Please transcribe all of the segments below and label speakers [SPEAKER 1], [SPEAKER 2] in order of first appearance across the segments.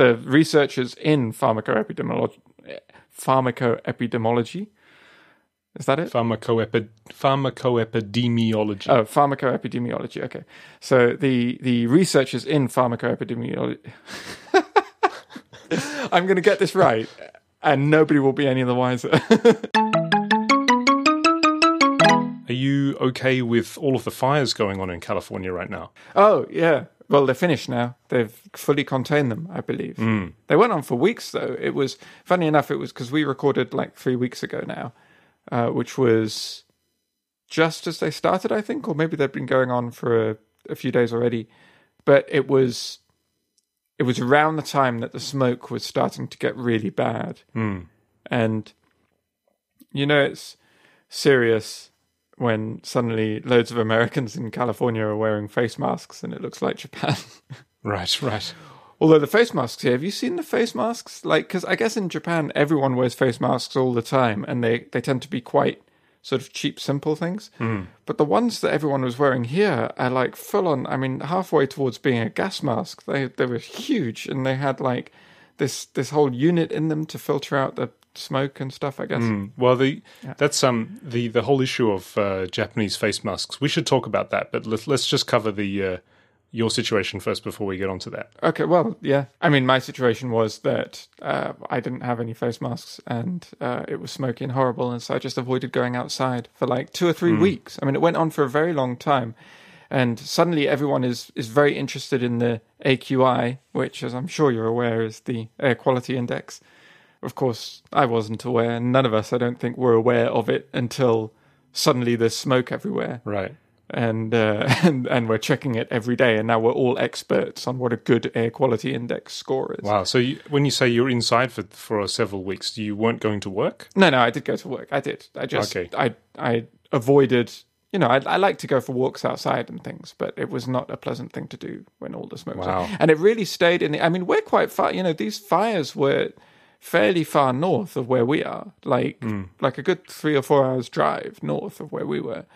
[SPEAKER 1] the researchers in pharmacoepidemiology, pharmacoepidemiology, is that it?
[SPEAKER 2] Pharmacoepi- pharmacoepidemiology.
[SPEAKER 1] Oh, pharmacoepidemiology. Okay, so the the researchers in pharmacoepidemiology. I'm going to get this right, and nobody will be any the wiser.
[SPEAKER 2] Are you okay with all of the fires going on in California right now?
[SPEAKER 1] oh yeah, well they're finished now. They've fully contained them, I believe. They went on for weeks though. It was funny enough. It was because we recorded like three weeks ago now, uh, which was just as they started, I think, or maybe they'd been going on for a, a few days already. But it was it was around the time that the smoke was starting to get really bad, and you know it's serious when suddenly loads of Americans in California are wearing face masks and it looks like Japan.
[SPEAKER 2] Right, right.
[SPEAKER 1] Although the face masks here, have you seen the face masks? Like, because I guess in Japan everyone wears face masks all the time, and they they tend to be quite sort of cheap, simple things. Hmm. But the ones that everyone was wearing here are like full on. I mean, halfway towards being a gas mask. They they were huge, and they had like this this whole unit in them to filter out the smoke and stuff. I guess.
[SPEAKER 2] Well, the that's um the the whole issue of uh, Japanese face masks. We should talk about that, but let, let's just cover the uh, your situation first before we get onto that.
[SPEAKER 1] Okay, well, yeah. I mean, my situation was that uh, I didn't have any face masks and uh, it was smoky and horrible, and so I just avoided going outside for like two or three weeks. I mean, it went on for a very long time, and suddenly everyone is is very interested in the AQI, which, as I'm sure you're aware, is the air quality index. Of course, I wasn't aware, none of us, I don't think, were aware of it until suddenly there's smoke everywhere
[SPEAKER 2] Right.
[SPEAKER 1] and uh, and and we're checking it every day, and now we're all experts on what a good air quality index score is.
[SPEAKER 2] Wow. So you, when you say you're inside for for several weeks, you weren't going to work?
[SPEAKER 1] No, no, I did go to work. I did. I just
[SPEAKER 2] Okay.
[SPEAKER 1] I I avoided. You know, I, I like to go for walks outside and things, but it was not a pleasant thing to do when all the smoke was
[SPEAKER 2] Wow.
[SPEAKER 1] on. And it really stayed in the. I mean, we're quite far. You know, these fires were fairly far north of where we are, like like a good three or four hours drive north of where we were.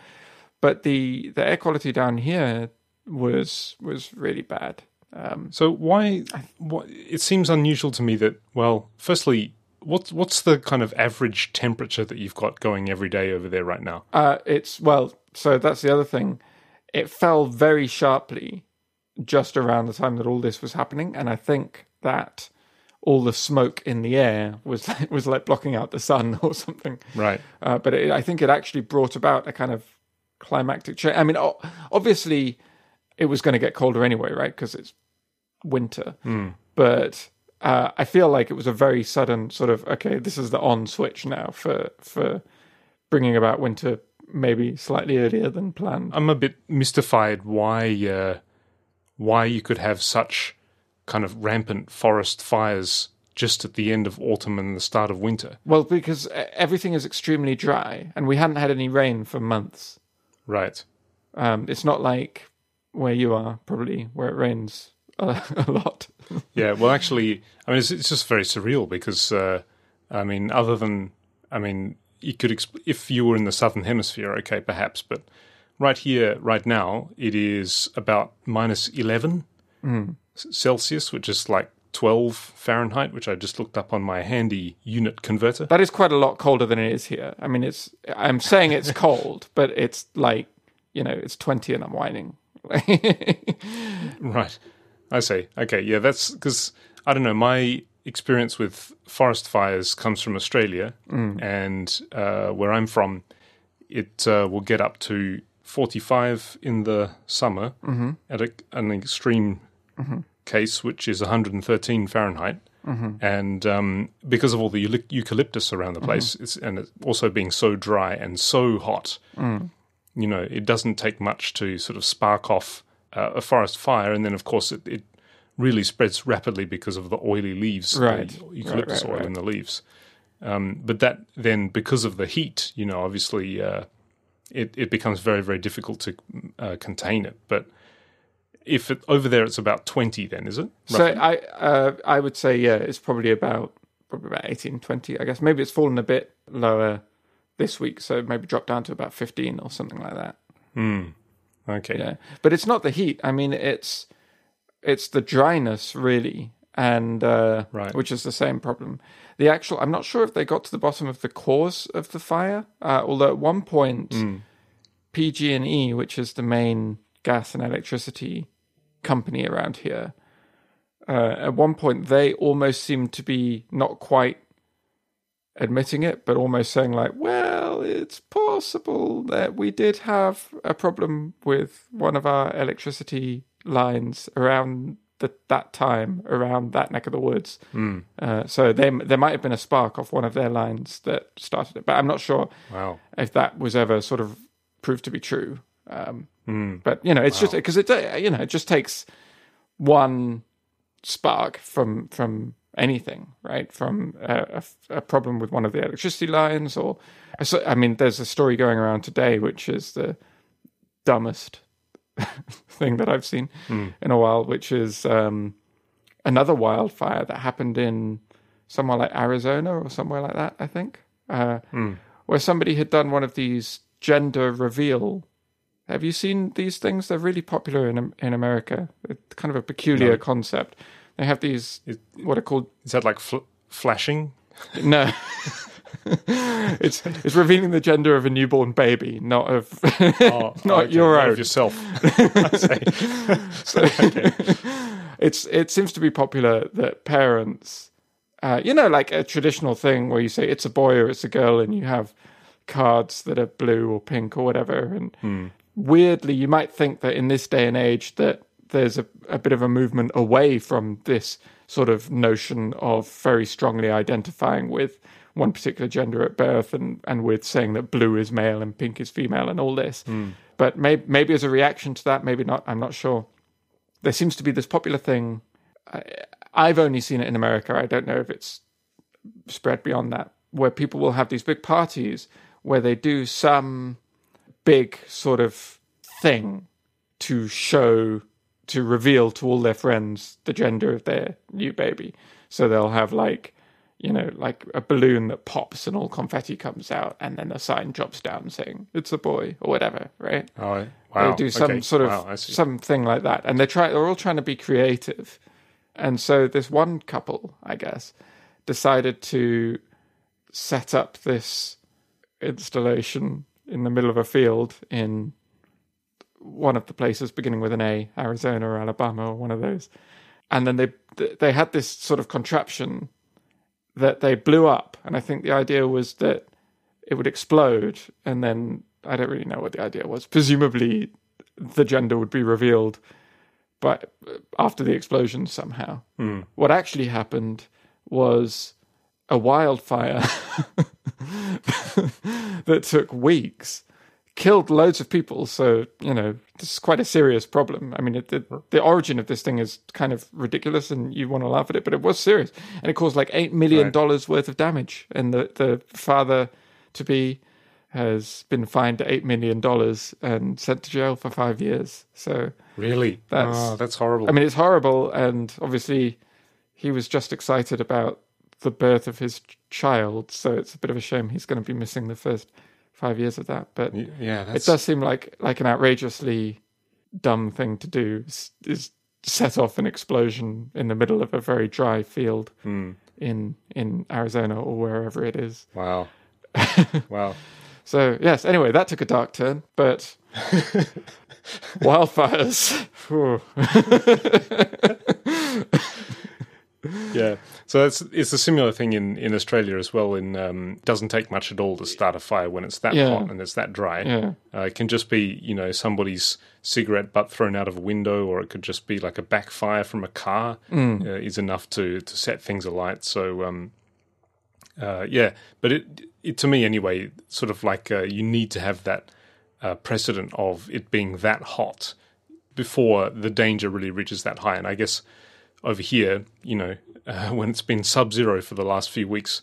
[SPEAKER 1] But the the air quality down here was was really bad. Um,
[SPEAKER 2] So why? What, it seems unusual to me that. Well, firstly, what's what's the kind of average temperature that you've got going every day over there right now?
[SPEAKER 1] Uh, it's well, so that's the other thing. It fell very sharply just around the time that all this was happening, and I think that all the smoke in the air was was like blocking out the sun or something.
[SPEAKER 2] Right.
[SPEAKER 1] Uh, but it, I think it actually brought about a kind of climactic change. I mean, obviously, it was going to get colder anyway, right? Because it's winter. But uh, I feel like it was a very sudden sort of okay, this is the on switch now for for bringing about winter, maybe slightly earlier than planned.
[SPEAKER 2] I'm a bit mystified why uh, why you could have such kind of rampant forest fires just at the end of autumn and the start of winter.
[SPEAKER 1] Well, because uh, everything is extremely dry, and we hadn't had any rain for months.
[SPEAKER 2] Right.
[SPEAKER 1] Um, it's not like where you are, probably where it rains a, a lot.
[SPEAKER 2] Yeah. Well, actually, I mean, it's, it's just very surreal because, uh, I mean, other than, I mean, you could exp- if you were in the southern hemisphere, okay, perhaps, but right here, right now, it is about minus eleven C- Celsius, which is like twelve Fahrenheit, which I just looked up on my handy unit converter.
[SPEAKER 1] That is quite a lot colder than it is here. I mean, it's. I'm saying it's cold, but it's like you know, it's 20 and I'm whining.
[SPEAKER 2] Right. I see. Okay. Yeah, that's because I don't know. My experience with forest fires comes from Australia, and uh, where I'm from, it uh, will get up to 45 in the summer at a, an extreme case, which is 113 Fahrenheit. And um, because of all the euc- eucalyptus around the place, it's, and it also being so dry and so hot, you know, it doesn't take much to sort of spark off uh, a forest fire, and then of course it, it really spreads rapidly because of the oily leaves,
[SPEAKER 1] Right.
[SPEAKER 2] the eucalyptus
[SPEAKER 1] Right, right,
[SPEAKER 2] oil in the leaves. Um, but that then, because of the heat, you know, obviously uh, it it becomes very very difficult to uh, contain it. But if it, over there it's about twenty, then is it?
[SPEAKER 1] So I uh, I would say yeah, it's probably about probably about 18, 20, I guess. Maybe it's fallen a bit lower this week, so maybe dropped down to about 15 or something like that.
[SPEAKER 2] okay.
[SPEAKER 1] Yeah. But it's not the heat. I mean, it's it's the dryness really. and uh,
[SPEAKER 2] Right.
[SPEAKER 1] which is the same problem. The actual, I'm not sure if they got to the bottom of the cause of the fire. Uh, although at one point, PG&E, which is the main gas and electricity company around here, uh, at one point they almost seemed to be not quite admitting it, but almost saying like, "Well, it's possible that we did have a problem with one of our electricity lines around the, that time, around that neck of the woods." Uh, so they, there might have been a spark off one of their lines that started it, but I'm not sure
[SPEAKER 2] Wow.
[SPEAKER 1] if that was ever sort of proved to be true. Um, But you know, it's just because it uh, you know it just takes one spark from from anything, right? From a, a, a problem with one of the electricity lines, or I mean, there's a story going around today which is the dumbest thing that I've seen in a while, which is um, another wildfire that happened in somewhere like Arizona or somewhere like that, I think, uh, where somebody had done one of these gender reveal. Have you seen these things? They're really popular in in America. It's kind of a peculiar concept. They have these what are called
[SPEAKER 2] Is that like fl- flashing?
[SPEAKER 1] no. it's it's revealing the gender of a newborn baby, not of
[SPEAKER 2] Oh,
[SPEAKER 1] not
[SPEAKER 2] okay,
[SPEAKER 1] your
[SPEAKER 2] not
[SPEAKER 1] own.
[SPEAKER 2] of yourself. I say. okay.
[SPEAKER 1] it's it seems to be popular that parents, uh, you know, like a traditional thing where you say it's a boy or it's a girl, and you have cards that are blue or pink or whatever. And weirdly, you might think that in this day and age that there's a, a bit of a movement away from this sort of notion of very strongly identifying with one particular gender at birth and, and with saying that blue is male and pink is female and all this. Hmm. But may, maybe as a reaction to that, maybe not, I'm not sure there seems to be this popular thing. I, I've only seen it in America. I don't know if it's spread beyond that, where people will have these big parties where they do some big sort of thing to show, to reveal to all their friends the gender of their new baby. So they'll have like, you know, like a balloon that pops and all confetti comes out, and then a sign drops down saying it's a boy or whatever, right?
[SPEAKER 2] Oh, wow.
[SPEAKER 1] They'll do some
[SPEAKER 2] okay.
[SPEAKER 1] sort of
[SPEAKER 2] Wow,
[SPEAKER 1] something like that, and they're try. They're all trying to be creative, and so this one couple, I guess, decided to set up this installation in the middle of a field in one of the places beginning with an A, Arizona or Alabama or one of those, and then they they had this sort of contraption that they blew up, and I think the idea was that it would explode, and then I don't really know what the idea was. Presumably, the gender would be revealed, but after the explosion somehow. Hmm. What actually happened was a wildfire that took weeks, killed loads of people. So you know, this is quite a serious problem. I mean, it, the the origin of this thing is kind of ridiculous, and you want to laugh at it, but it was serious, and it caused like eight million dollars worth of damage. And the the father to be has been fined eight million dollars and sent to jail for five years. So
[SPEAKER 2] Really?
[SPEAKER 1] That's-
[SPEAKER 2] oh, that's horrible.
[SPEAKER 1] I mean, it's horrible, and obviously, he was just excited about the birth of his child, so it's a bit of a shame he's going to be missing the first five years of that. But
[SPEAKER 2] yeah,
[SPEAKER 1] it does seem like like an outrageously dumb thing to do is, is set off an explosion in the middle of a very dry field
[SPEAKER 2] Hmm.
[SPEAKER 1] in in Arizona or wherever it is.
[SPEAKER 2] wow. wow.
[SPEAKER 1] So yes, anyway, that took a dark turn, but wildfires.
[SPEAKER 2] Yeah. So it's it's a similar thing in, in Australia as well. In um, doesn't take much at all to start a fire when it's that
[SPEAKER 1] Yeah.
[SPEAKER 2] hot and it's that dry.
[SPEAKER 1] Yeah.
[SPEAKER 2] Uh, it can just be you know somebody's cigarette butt thrown out of a window, or it could just be like a backfire from a car
[SPEAKER 1] Mm.
[SPEAKER 2] uh, is enough to to set things alight. So um, uh, yeah, but it, it to me anyway, sort of like uh, you need to have that uh, precedent of it being that hot before the danger really reaches that high. And I guess over here, you know, uh, when it's been sub-zero for the last few weeks,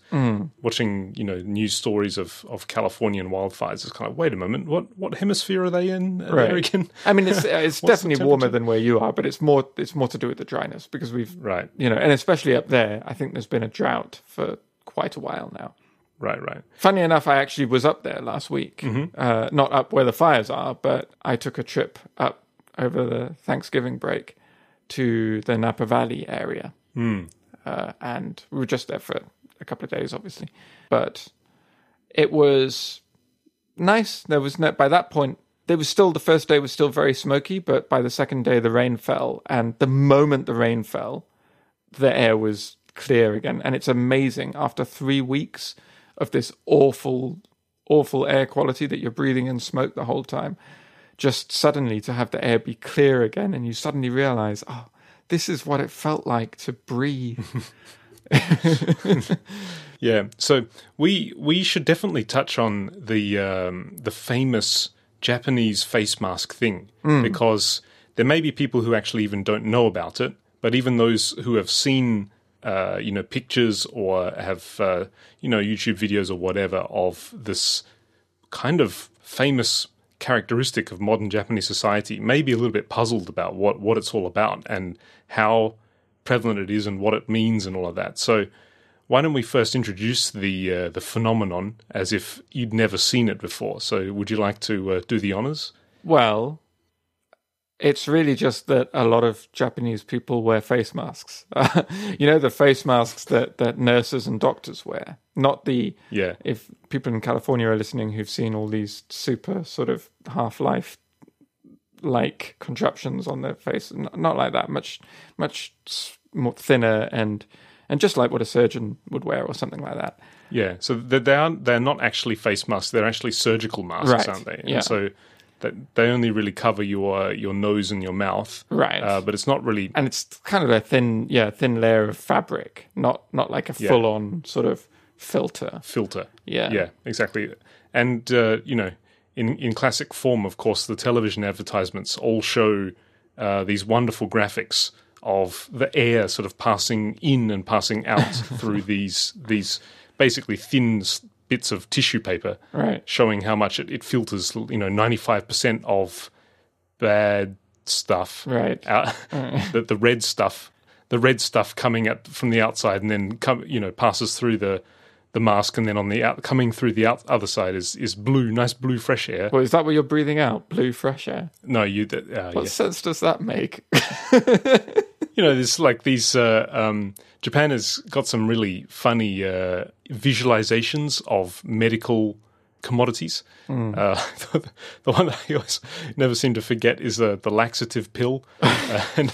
[SPEAKER 2] watching you know news stories of, of Californian wildfires, it's kind of wait a moment, what what hemisphere are they in? Are
[SPEAKER 1] Right. I mean, it's it's definitely warmer than where you are, but it's more it's more to do with the dryness because we've
[SPEAKER 2] Right,
[SPEAKER 1] you know, and especially up there, I think there's been a drought for quite a while now.
[SPEAKER 2] right, right.
[SPEAKER 1] Funny enough, I actually was up there last week, uh, not up where the fires are, but I took a trip up over the Thanksgiving break to the Napa Valley area, uh, and we were just there for a couple of days, obviously. But it was nice. There was no by that point. There was still the first day was still very smoky, but by the second day the rain fell, and the moment the rain fell, the air was clear again, and it's amazing. After three weeks of this awful, awful air quality that you're breathing in smoke the whole time, just suddenly to have the air be clear again, and you suddenly realize, oh, this is what it felt like to breathe.
[SPEAKER 2] Yeah, so we we should definitely touch on the um, the famous Japanese face mask thing because there may be people who actually even don't know about it, but even those who have seen uh, you know pictures or have uh, you know YouTube videos or whatever of this kind of famous characteristic of modern Japanese society may be a little bit puzzled about what what it's all about and how prevalent it is and what it means and all of that. So why don't we first introduce the uh, the phenomenon as if you'd never seen it before? So, would you like to uh, do the honors?
[SPEAKER 1] Well, it's really just that a lot of Japanese people wear face masks. you know, the face masks that, that nurses and doctors wear, not the.
[SPEAKER 2] Yeah.
[SPEAKER 1] If people in California are listening who've seen all these super sort of half life like contraptions on their face, not like that, much, much more thinner and. And just like what a surgeon would wear, or something like that.
[SPEAKER 2] Yeah. So they they are they're not actually face masks; they're actually surgical masks,
[SPEAKER 1] Right,
[SPEAKER 2] aren't they?
[SPEAKER 1] yeah.
[SPEAKER 2] So they only really cover your your nose and your mouth,
[SPEAKER 1] Right.
[SPEAKER 2] Uh, but it's not really.
[SPEAKER 1] and it's kind of a thin, yeah, thin layer of fabric, not not like a
[SPEAKER 2] Yeah.
[SPEAKER 1] full on sort of filter.
[SPEAKER 2] filter.
[SPEAKER 1] Yeah.
[SPEAKER 2] Yeah, exactly. And uh, you know, in in classic form, of course, the television advertisements all show uh, these wonderful graphics of the air sort of passing in and passing out through these these basically thin bits of tissue paper,
[SPEAKER 1] Right.
[SPEAKER 2] showing how much it, it filters. You know, ninety five percent of bad stuff
[SPEAKER 1] Right.
[SPEAKER 2] out, the the red stuff, the red stuff coming at from the outside, and then come you know passes through the the mask, and then on the out coming through the out, other side is is blue, nice blue fresh air.
[SPEAKER 1] Well, is that what you're breathing out? Blue fresh air.
[SPEAKER 2] No, you uh,
[SPEAKER 1] What
[SPEAKER 2] yeah.
[SPEAKER 1] sense does that make?
[SPEAKER 2] you know there's like these. Uh, um, Japan has got some really funny uh, visualizations of medical commodities. Uh, the, the one that I always never seem to forget is the the laxative pill, uh, and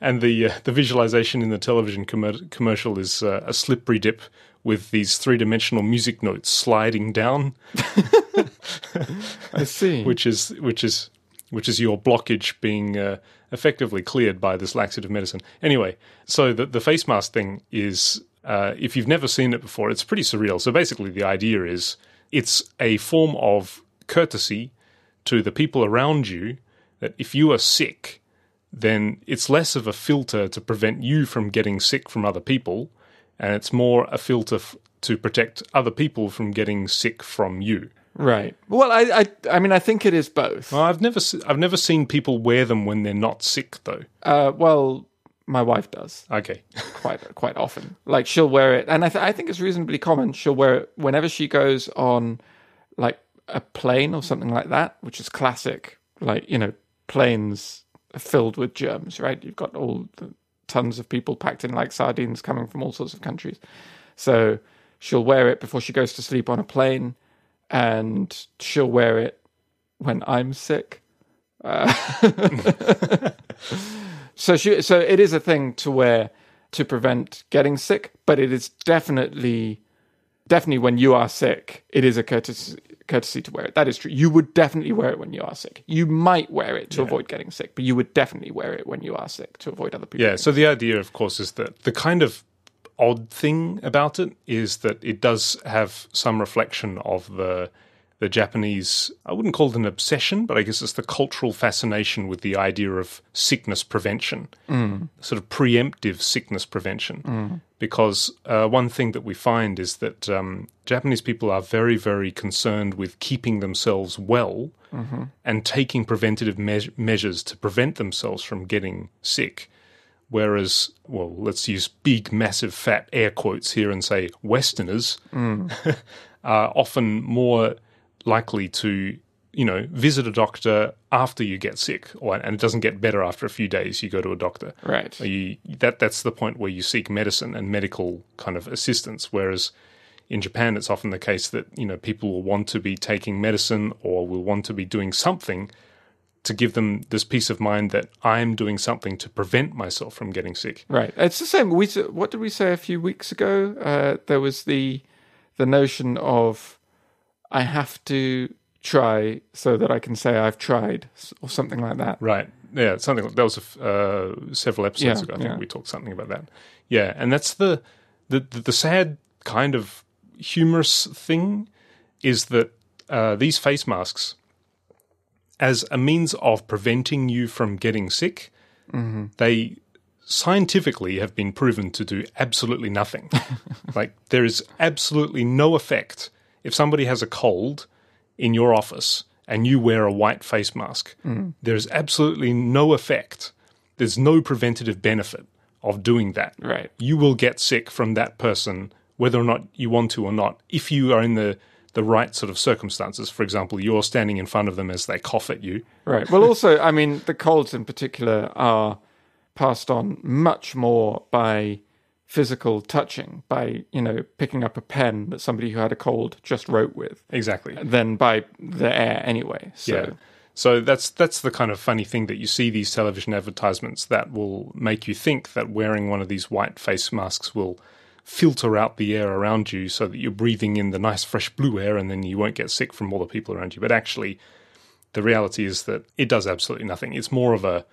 [SPEAKER 2] and the uh, the visualization in the television commer- commercial is uh, a slippery dip with these three dimensional music notes sliding down,
[SPEAKER 1] I see.
[SPEAKER 2] which is which is which is your blockage being uh, effectively cleared by this laxative medicine. Anyway, so the the face mask thing is uh, if you've never seen it before, it's pretty surreal. So basically, the idea is it's a form of courtesy to the people around you that if you are sick, then it's less of a filter to prevent you from getting sick from other people, and it's more a filter f- to protect other people from getting sick from you.
[SPEAKER 1] Right. Well, I, I, I mean, I think it is both.
[SPEAKER 2] Well, I've never se- I've never seen people wear them when they're not sick though.
[SPEAKER 1] Uh, well, my wife does
[SPEAKER 2] Okay,
[SPEAKER 1] quite quite often. Like she'll wear it, and I, th- I think it's reasonably common. She'll wear it whenever she goes on, like a plane or something like that, which is classic. Like you know, planes are filled with germs, right? You've got all the tons of people packed in like sardines coming from all sorts of countries. So she'll wear it before she goes to sleep on a plane, and she'll wear it when I'm sick. Uh, so she, so it is a thing to wear to prevent getting sick, but it is definitely, definitely when you are sick, it is a courtesy courtesy to wear it. That is true. You would definitely wear it when you are sick. You might wear it to avoid getting sick, but you would definitely wear it when you are sick to avoid other people.
[SPEAKER 2] yeah. So the idea, of course, is that the kind of odd thing about it is that it does have some reflection of the the Japanese. I wouldn't call it an obsession, but I guess it's the cultural fascination with the idea of sickness prevention, sort of preemptive sickness prevention. Because uh, one thing that we find is that um, Japanese people are very, very concerned with keeping themselves well and taking preventative me- measures to prevent themselves from getting sick. Whereas, well, let's use big, massive, fat air quotes here and say Westerners are often more likely to you know, visit a doctor after you get sick, or and it doesn't get better after a few days. You go to a doctor,
[SPEAKER 1] Right.
[SPEAKER 2] You, that that's the point where you seek medicine and medical kind of assistance. Whereas in Japan, it's often the case that you know people will want to be taking medicine or will want to be doing something to give them this peace of mind that I'm doing something to prevent myself from getting sick.
[SPEAKER 1] Right. It's the same. We what did we say a few weeks ago? Uh, there was the the notion of I have to try so that I can say I've tried, or something like that.
[SPEAKER 2] Right. Yeah, something that was uh, several episodes
[SPEAKER 1] Yeah,
[SPEAKER 2] ago. I think
[SPEAKER 1] yeah.
[SPEAKER 2] we talked something about that. Yeah, and that's the the the, the sad kind of humorous thing is that uh, these face masks, as a means of preventing you from getting sick, they scientifically have been proven to do absolutely nothing. like there is absolutely no effect if somebody has a cold in your office and you wear a white face mask. Mm. There's absolutely no effect. There's no preventative benefit of doing that.
[SPEAKER 1] Right.
[SPEAKER 2] You will get sick from that person whether or not you want to or not if you are in the the right sort of circumstances. For example, you're standing in front of them as they cough at you.
[SPEAKER 1] Right. Well, also, I mean, the colds in particular are passed on much more by physical touching, by you know picking up a pen that somebody who had a cold just wrote with,
[SPEAKER 2] Exactly.
[SPEAKER 1] than by the air anyway. So,
[SPEAKER 2] Yeah. So that's that's the kind of funny thing that you see these television advertisements that will make you think that wearing one of these white face masks will filter out the air around you so that you're breathing in the nice fresh blue air and then you won't get sick from all the people around you. But actually the reality is that it does absolutely nothing. It's more of a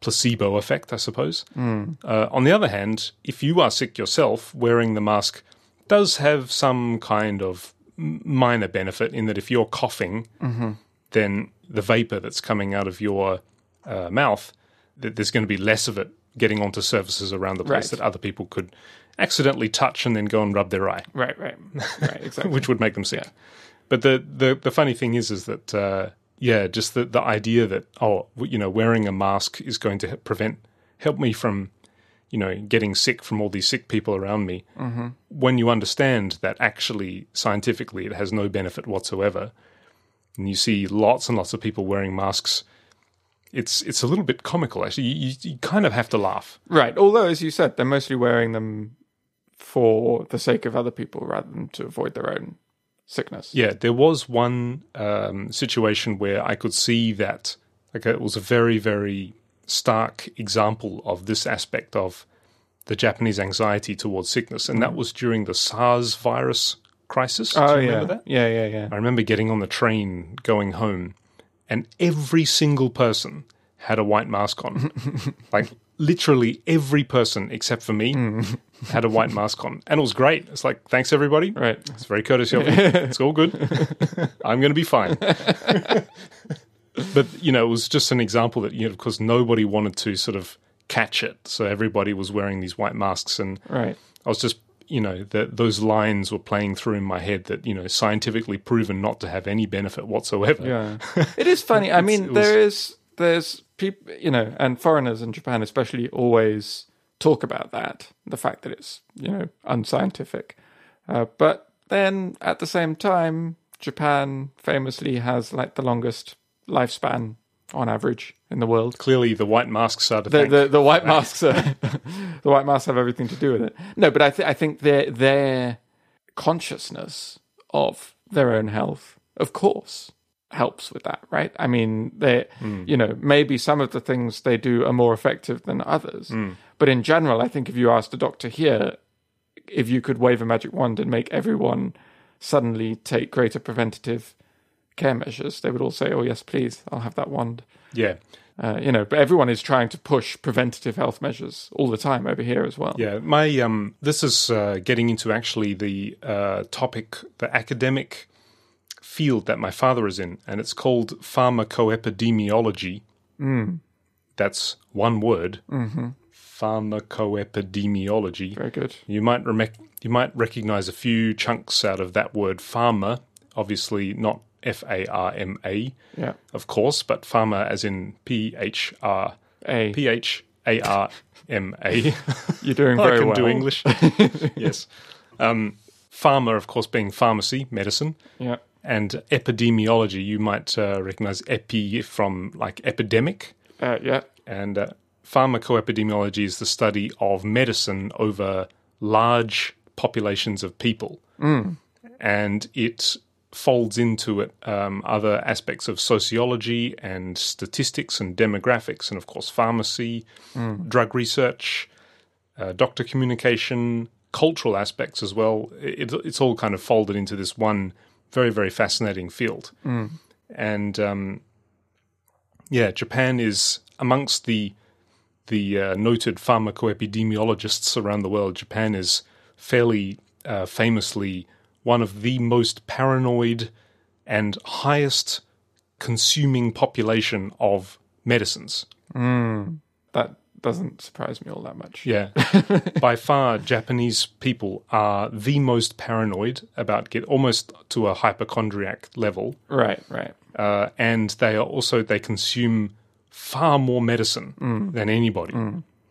[SPEAKER 2] placebo effect, I suppose. Uh, on the other hand, if you are sick yourself, wearing the mask does have some kind of minor benefit in that if you're coughing, then the vapor that's coming out of your uh, mouth, th- there's going to be less of it getting onto surfaces around the place
[SPEAKER 1] Right.
[SPEAKER 2] that other people could accidentally touch and then go and rub their eye,
[SPEAKER 1] right, right, right, exactly.
[SPEAKER 2] which would make them sick. But the, the the funny thing is, is that uh, yeah, just the the idea that oh, you know, wearing a mask is going to prevent help me from you know getting sick from all these sick people around me. Mm-hmm. When you understand that actually scientifically it has no benefit whatsoever, and you see lots and lots of people wearing masks. It's it's a little bit comical actually. You, you, you kind of have to laugh.
[SPEAKER 1] Right. Although, as you said, they're mostly wearing them for the sake of other people rather than to avoid their own sickness.
[SPEAKER 2] Yeah, there was one um, situation where I could see that like it was a very very stark example of this aspect of the Japanese anxiety towards sickness, and that was during the SARS virus crisis. Do
[SPEAKER 1] Oh yeah.
[SPEAKER 2] that?
[SPEAKER 1] yeah, yeah, yeah.
[SPEAKER 2] I remember getting on the train going home, and every single person had a white mask on. like literally every person except for me had a white mask on, and it was great. It's like thanks everybody.
[SPEAKER 1] Right.
[SPEAKER 2] It's very courteous of you. It's all good. I'm going to be fine. but you know, it was just an example that you know, of course, nobody wanted to sort of catch it, so everybody was wearing these white masks, and
[SPEAKER 1] Right.
[SPEAKER 2] I was just you know that those lines were playing through in my head that you know scientifically proven not to have any benefit whatsoever.
[SPEAKER 1] Yeah. it is funny. I mean,
[SPEAKER 2] was-
[SPEAKER 1] there is there's people, you know, and foreigners in Japan especially always talk about that, the fact that it's, you know, unscientific. Uh, but then at the same time, Japan famously has like the longest lifespan on average in the world.
[SPEAKER 2] Clearly, the white masks are
[SPEAKER 1] The, the the white masks are, the white masks have everything to do with it. No, but I think I think their their consciousness of their own health, of course, helps with that, right? I mean, they you know maybe some of the things they do are more effective than others, but in general, I think if you asked a doctor here if you could wave a magic wand and make everyone suddenly take greater preventative care measures, they would all say, "Oh yes, please, I'll have that wand."
[SPEAKER 2] yeah,
[SPEAKER 1] Uh, you know, but everyone is trying to push preventative health measures all the time over here as well.
[SPEAKER 2] yeah. My um, this is uh, getting into actually the uh, topic, the academic field that my father is in, and it's called pharmacoepidemiology. That's one word. Mm-hmm. Pharmacoepidemiology.
[SPEAKER 1] Very good.
[SPEAKER 2] You might rem- you might recognize a few chunks out of that word pharma, obviously not F A R M A,
[SPEAKER 1] Yeah.
[SPEAKER 2] of course, but pharma as in P H R
[SPEAKER 1] A.
[SPEAKER 2] P H A R M A.
[SPEAKER 1] You're doing
[SPEAKER 2] I
[SPEAKER 1] very
[SPEAKER 2] can
[SPEAKER 1] well.
[SPEAKER 2] do English. yes. Um, pharma, of course, being pharmacy, medicine,
[SPEAKER 1] Yeah.
[SPEAKER 2] And epidemiology, you might uh, recognize epi from like epidemic.
[SPEAKER 1] Uh, yeah.
[SPEAKER 2] And uh, pharmacoepidemiology is the study of medicine over large populations of people. And it folds into it um, other aspects of sociology and statistics and demographics, and of course, pharmacy, drug research, uh, doctor communication, cultural aspects as well. It, it's all kind of folded into this one very, very fascinating field. And um, yeah, Japan is amongst the the uh, noted pharmacoepidemiologists around the world. Japan is fairly uh, famously one of the most paranoid and highest consuming population of medicines.
[SPEAKER 1] That doesn't surprise me all that much.
[SPEAKER 2] Yeah. By far, Japanese people are the most paranoid about get almost to a hypochondriac level.
[SPEAKER 1] Right, right.
[SPEAKER 2] Uh, and they are also, they consume far more medicine than anybody.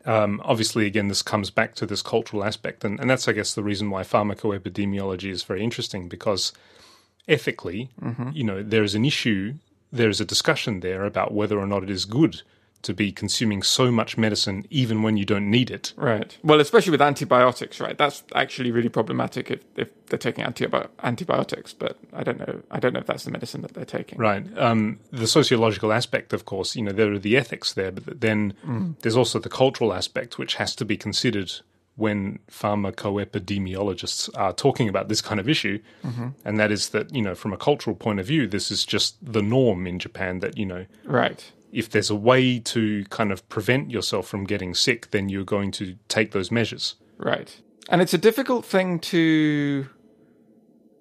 [SPEAKER 2] Um, obviously, again, this comes back to this cultural aspect. And, and that's, I guess, the reason why pharmacoepidemiology is very interesting because ethically, you know, there is an issue, there is a discussion there about whether or not it is good to be consuming so much medicine even when you don't need it.
[SPEAKER 1] Right. Well, especially with antibiotics, right? That's actually really problematic if, if they're taking antibi- antibiotics. But I don't know. I don't know if that's the medicine that they're taking.
[SPEAKER 2] Right. Um, the sociological aspect, of course, you know, there are the ethics there, but then there's also the cultural aspect, which has to be considered when pharmacoepidemiologists are talking about this kind of issue. And that is that, you know, from a cultural point of view, this is just the norm in Japan that, you know,
[SPEAKER 1] Right.
[SPEAKER 2] If there's a way to kind of prevent yourself from getting sick, then you're going to take those measures.
[SPEAKER 1] Right. And it's a difficult thing to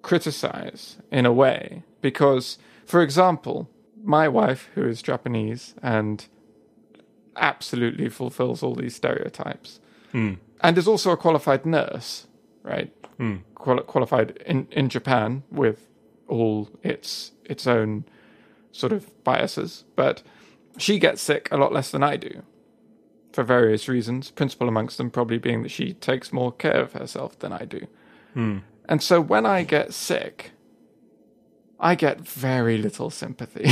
[SPEAKER 1] criticize in a way because, for example, my wife, who is Japanese and absolutely fulfills all these stereotypes, hmm. and is also a qualified nurse, right? Hmm. Quali- qualified in, in Japan with all its its own sort of biases, but she gets sick a lot less than I do for various reasons. Principal amongst them probably being that she takes more care of herself than I do. Hmm. And so when I get sick, I get very little sympathy.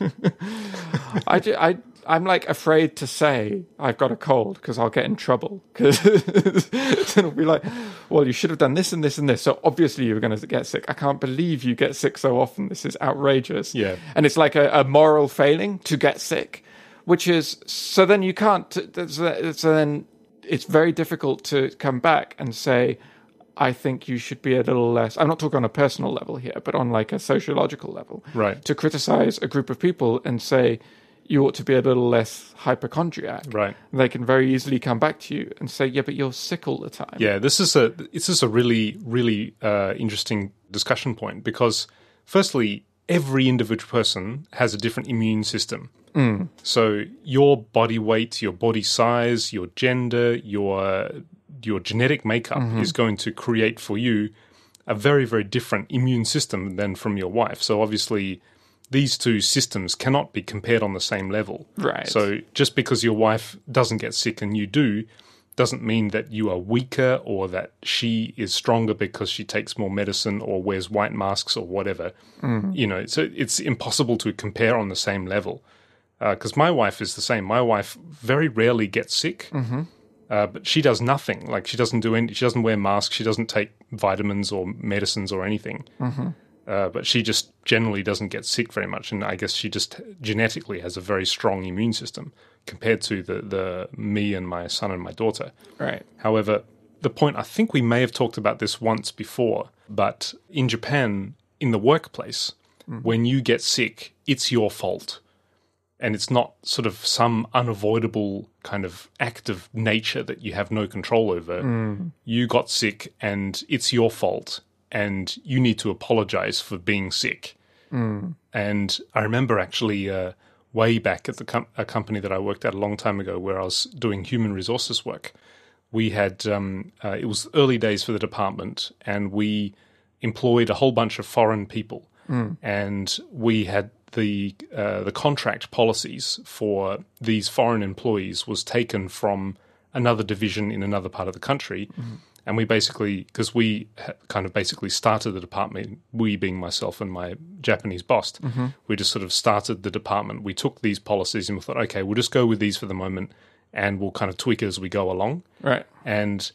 [SPEAKER 1] I, ju- I, I'm like afraid to say I've got a cold because I'll get in trouble. Because it'll be like, well, you should have done this and this and this. So obviously you're going to get sick. I can't believe you get sick so often. This is outrageous.
[SPEAKER 2] Yeah.
[SPEAKER 1] And it's like a, a moral failing to get sick, which is so then you can't. So so then it's very difficult to come back and say, I think you should be a little less. I'm not talking on a personal level here, but on like a sociological level.
[SPEAKER 2] Right.
[SPEAKER 1] To criticize a group of people and say, you ought to be a little less hypochondriac.
[SPEAKER 2] Right.
[SPEAKER 1] They can very easily come back to you and say, yeah, but you're sick all the time.
[SPEAKER 2] Yeah, this is a this is a really really uh, interesting discussion point because firstly, every individual person has a different immune system. So your body weight, your body size, your gender, your your genetic makeup is going to create for you a very very different immune system than from your wife. So obviously. These two systems cannot be compared on the same level.
[SPEAKER 1] Right.
[SPEAKER 2] So just because your wife doesn't get sick and you do, doesn't mean that you are weaker or that she is stronger because she takes more medicine or wears white masks or whatever. Mm-hmm. You know, so it's impossible to compare on the same level. Uh, because my wife is the same. My wife very rarely gets sick, mm-hmm. uh, but she does nothing. Like she doesn't do any. She doesn't wear masks. She doesn't take vitamins or medicines or anything. Mm-hmm. Uh, but she just generally doesn't get sick very much, and I guess she just genetically has a very strong immune system compared to the the me and my son and my daughter.
[SPEAKER 1] Right.
[SPEAKER 2] However, the point I think we may have talked about this once before, but in Japan, in the workplace, when you get sick, it's your fault. And it's not sort of some unavoidable kind of act of nature that you have no control over. You got sick and it's your fault. And you need to apologize for being sick. And I remember actually uh, way back at the com- a company that I worked at a long time ago, where I was doing human resources work. We had um, uh, it was early days for the department, and we employed a whole bunch of foreign people, and we had the uh, the contract policies for these foreign employees was taken from another division in another part of the country. And we basically, because we kind of basically started the department, we being myself and my Japanese boss, mm-hmm. we just sort of started the department. We took these policies and we thought, okay, we'll just go with these for the moment and we'll kind of tweak as we go along.
[SPEAKER 1] Right.
[SPEAKER 2] And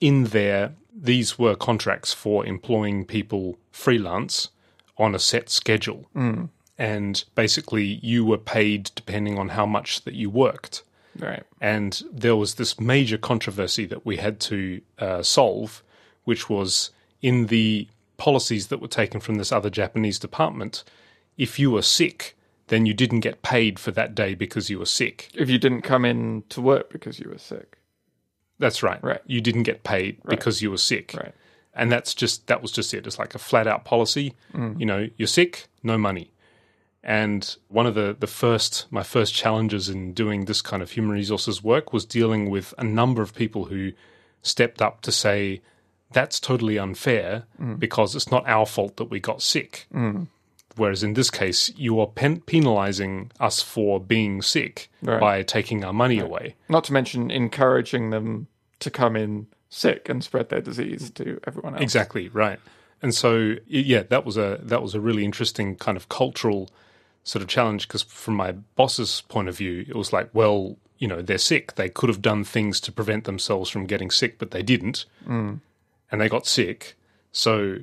[SPEAKER 2] in there, these were contracts for employing people freelance on a set schedule. Mm. And basically, you were paid depending on how much that you worked.
[SPEAKER 1] Right.
[SPEAKER 2] And there was this major controversy that we had to uh, solve, which was in the policies that were taken from this other Japanese department. If you were sick, then you didn't get paid for that day because you were sick.
[SPEAKER 1] If you didn't come in to work because you were sick.
[SPEAKER 2] That's right.
[SPEAKER 1] Right.
[SPEAKER 2] You didn't get paid because you were sick.
[SPEAKER 1] Right.
[SPEAKER 2] And that's just that was just it. It's like a flat out policy. You know, you're sick, no money. And one of the, the first my first challenges in doing this kind of human resources work was dealing with a number of people who stepped up to say that's totally unfair mm. because it's not our fault that we got sick. Mm. Whereas in this case, you are pen- penalizing us for being sick
[SPEAKER 1] Right.
[SPEAKER 2] by taking our money away.
[SPEAKER 1] Not to mention encouraging them to come in sick and spread their disease to everyone else.
[SPEAKER 2] Exactly right. And so yeah, that was a that was a really interesting kind of cultural sort of challenge because from my boss's point of view, it was like, well, you know, they're sick. They could have done things to prevent themselves from getting sick, but they didn't, mm. and they got sick. So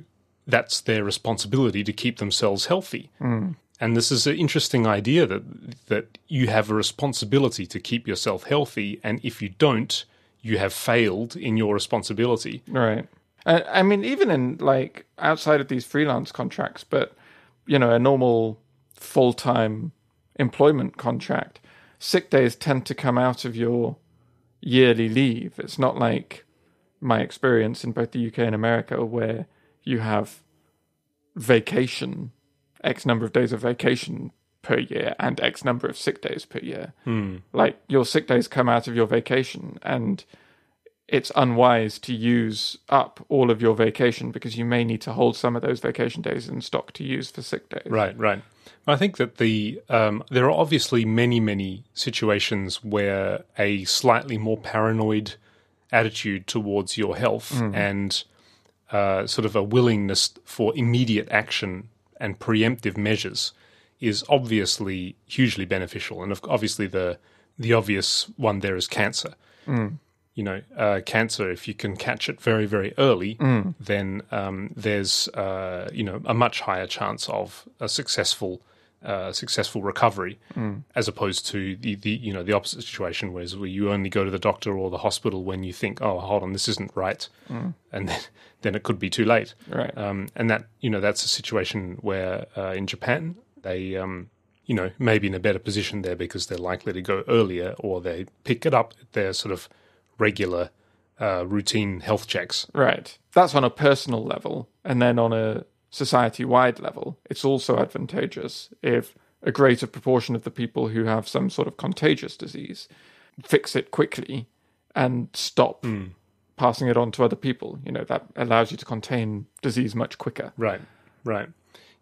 [SPEAKER 2] that's their responsibility to keep themselves healthy. Mm. And this is an interesting idea that that you have a responsibility to keep yourself healthy, and if you don't, you have failed in your responsibility.
[SPEAKER 1] Right. I, I mean, even in like outside of these freelance contracts, but you know, a normal full time employment contract, sick days tend to come out of your yearly leave. It's not like my experience in both the UK and America where you have vacation, X number of days of vacation per year and X number of sick days per year. Hmm. Like your sick days come out of your vacation and it's unwise to use up all of your vacation because you may need to hold some of those vacation days in stock to use for sick days.
[SPEAKER 2] Right, right. I think that the um, there are obviously many, many situations where a slightly more paranoid attitude towards your health and uh, sort of a willingness for immediate action and preemptive measures is obviously hugely beneficial. And obviously, the the obvious one there is cancer. You know, uh, cancer. If you can catch it very, very early, then um, there's uh, you know a much higher chance of a successful uh, successful recovery, as opposed to the, the you know the opposite situation, whereas where you only go to the doctor or the hospital when you think, oh, hold on, this isn't right, and then, then it could be too late.
[SPEAKER 1] Right.
[SPEAKER 2] Um, and that you know that's a situation where uh, in Japan they um, you know maybe in a better position there because they're likely to go earlier or they pick it up at their sort of regular uh, routine health checks.
[SPEAKER 1] Right. That's on a personal level. And then on a society wide level, it's also advantageous if a greater proportion of the people who have some sort of contagious disease fix it quickly and stop passing it on to other people. You know, that allows you to contain disease much quicker.
[SPEAKER 2] Right, right.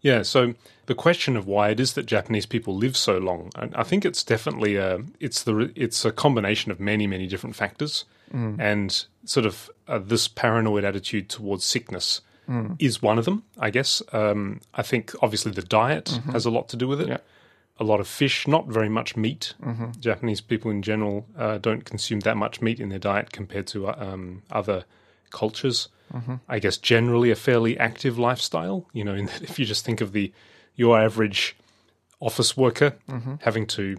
[SPEAKER 2] Yeah, so the question of why it is that Japanese people live so long, I think it's definitely a it's the it's a combination of many many different factors, and sort of uh, this paranoid attitude towards sickness is one of them. I guess um, I think obviously the diet has a lot to do with it.
[SPEAKER 1] Yeah.
[SPEAKER 2] A lot of fish, not very much meat. Japanese people in general uh, don't consume that much meat in their diet compared to uh, um, other cultures. I guess generally a fairly active lifestyle. You know, in that if you just think of the your average office worker having to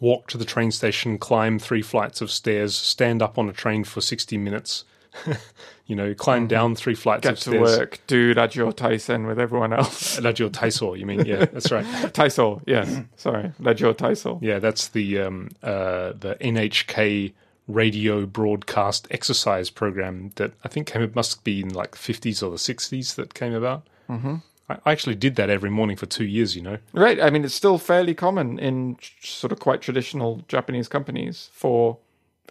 [SPEAKER 2] walk to the train station, climb three flights of stairs, stand up on a train for sixty minutes, you know, climb down three flights
[SPEAKER 1] Get
[SPEAKER 2] of
[SPEAKER 1] to work, do Rajio Taisen with everyone else.
[SPEAKER 2] Rajio Taiso, you mean? Yeah, that's right.
[SPEAKER 1] Taiso, yes. Sorry. Rajio Taiso.
[SPEAKER 2] Yeah, that's the um, uh, the NHK radio broadcast exercise program that I think came. It must be in like the fifties or the sixties that came about. Mm-hmm. I actually did that every morning for two years. You know,
[SPEAKER 1] Right. I mean, it's still fairly common in sort of quite traditional Japanese companies for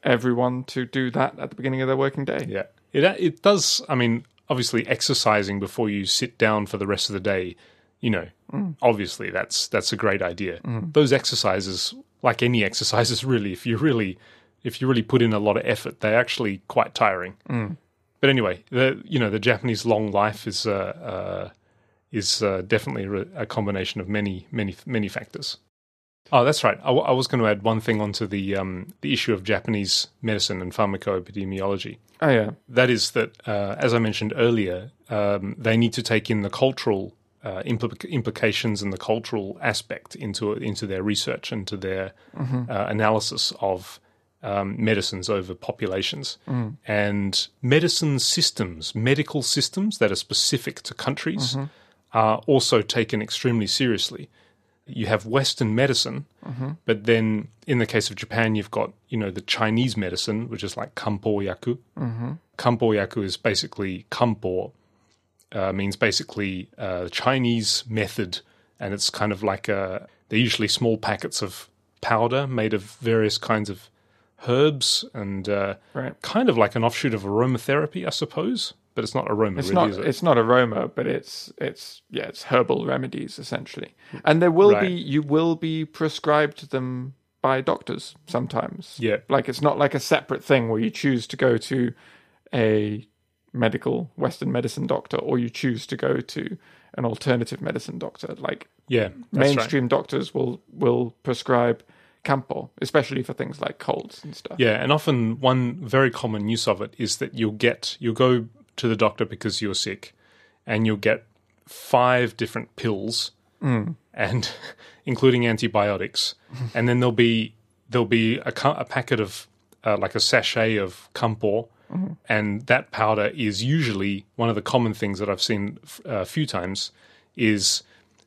[SPEAKER 1] everyone to do that at the beginning of their working day.
[SPEAKER 2] yeah, it it does. I mean, obviously, exercising before you sit down for the rest of the day. You know, obviously that's that's a great idea. Those exercises, like any exercises, really, if you really if you really put in a lot of effort, they're actually quite tiring. But anyway, the you know the Japanese long life is uh, uh, is uh, definitely a combination of many many many factors. Oh, that's right. I, w- I was going to add one thing onto the um, the issue of Japanese medicine and pharmacoepidemiology.
[SPEAKER 1] Oh yeah,
[SPEAKER 2] That is that, uh, as I mentioned earlier, um, they need to take in the cultural uh, impli- implications and the cultural aspect into into their research and to their uh, analysis of um, medicines over populations and medicine systems, medical systems that are specific to countries, are also taken extremely seriously. You have Western medicine, but then in the case of Japan, you've got you know the Chinese medicine, which is like kampo yaku. Kampo yaku is basically kampo uh, means basically uh, Chinese method, and it's kind of like a, they're usually small packets of powder made of various kinds of herbs and uh,
[SPEAKER 1] Right.
[SPEAKER 2] kind of like an offshoot of aromatherapy, I suppose. But it's not aroma,
[SPEAKER 1] it's
[SPEAKER 2] really,
[SPEAKER 1] not
[SPEAKER 2] it?
[SPEAKER 1] it's not aroma, but it's it's yeah, it's herbal remedies essentially, and there will
[SPEAKER 2] Right.
[SPEAKER 1] be you will be prescribed them by doctors sometimes.
[SPEAKER 2] Yeah.
[SPEAKER 1] like it's not like a separate thing where you choose to go to a medical Western medicine doctor or you choose to go to an alternative medicine doctor. Like
[SPEAKER 2] Yeah, that's right.
[SPEAKER 1] mainstream doctors will will prescribe kampo, especially for things like colds and stuff.
[SPEAKER 2] Yeah, and often one very common use of it is that you'll get you'll go to the doctor because you're sick, and you'll get five different pills, and including antibiotics, and then there'll be there'll be a, a packet of uh, like a sachet of kampo, and that powder is usually one of the common things that I've seen f- a few times is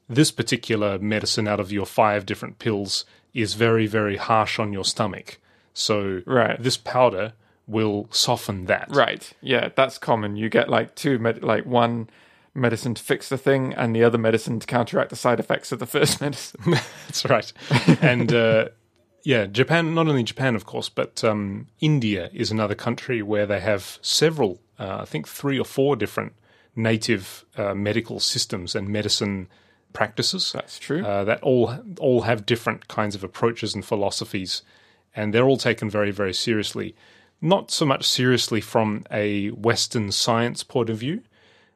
[SPEAKER 2] this particular medicine out of your five different pills is very very harsh on your stomach. So
[SPEAKER 1] Right.
[SPEAKER 2] this powder will soften that.
[SPEAKER 1] Right. Yeah, that's common. You get like two med- like one medicine to fix the thing and the other medicine to counteract the side effects of the first medicine.
[SPEAKER 2] That's right. and uh, yeah, Japan, not only Japan, of course, but um, India is another country where they have several, uh, I think three or four different native uh, medical systems and medicine practices.
[SPEAKER 1] That's true.
[SPEAKER 2] Uh, that all all have different kinds of approaches and philosophies, and they're all taken very very seriously. Not so much seriously from a Western science point of view,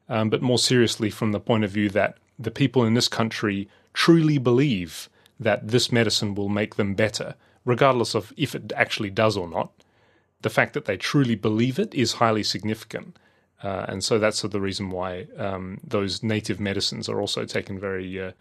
[SPEAKER 2] um, but more seriously from the point of view that the people in this country truly believe that this medicine will make them better, regardless of if it actually does or not. The fact that they truly believe it is highly significant. Uh, and so that's the reason why um, those native medicines are also taken very, uh,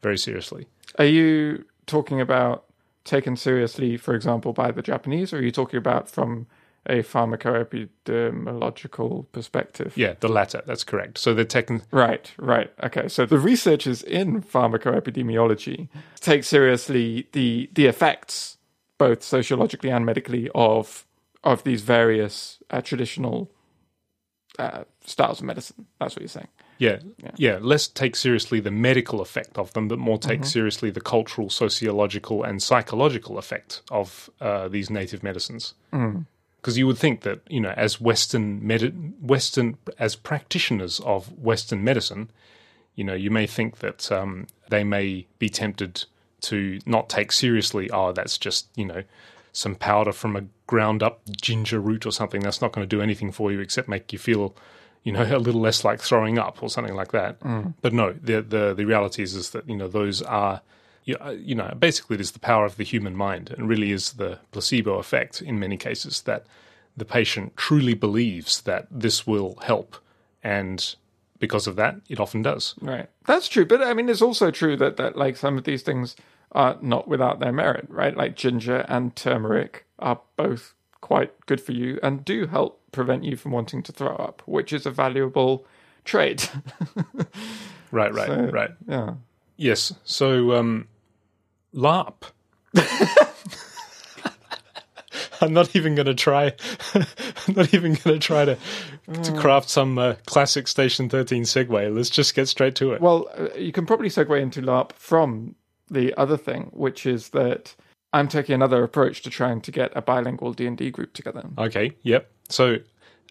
[SPEAKER 2] very seriously.
[SPEAKER 1] Are you talking about taken seriously, for example, by the Japanese, or are you talking about from a pharmacoepidemiological perspective?
[SPEAKER 2] Yeah, the latter. That's correct. So they're taken.
[SPEAKER 1] Right, right. Okay. So the researchers in pharmacoepidemiology take seriously the the effects, both sociologically and medically, of of these various uh, traditional uh, styles of medicine. That's what you're saying.
[SPEAKER 2] Yeah, yeah, Less take seriously the medical effect of them, but more take seriously the cultural, sociological, and psychological effect of uh, these native medicines. Because you would think that you know, as Western medi- Western as practitioners of Western medicine, you know, you may think that um, they may be tempted to not take seriously. Oh, that's just you know some powder from a ground up ginger root or something. That's not going to do anything for you except make you feel, you know, a little less like throwing up or something like that. But no, the the the reality is is that you know those are. You uh, you know, basically, it is the power of the human mind, and really is the placebo effect in many cases that the patient truly believes that this will help, and because of that, it often does.
[SPEAKER 1] Right. That's true. But I mean, it's also true that, that like some of these things are not without their merit, right? Like ginger and turmeric are both quite good for you and do help prevent you from wanting to throw up, which is a valuable trait.
[SPEAKER 2] Right, right,
[SPEAKER 1] So-
[SPEAKER 2] right.
[SPEAKER 1] yeah.
[SPEAKER 2] Yes. So, um, LARP. I'm not even going to try. I'm not even going to try to to craft some uh, classic Station 13 segue. Let's just get straight to it.
[SPEAKER 1] Well, uh, you can probably segue into LARP from the other thing, which is that I'm taking another approach to trying to get a bilingual D&D group together.
[SPEAKER 2] Okay. Yep. So,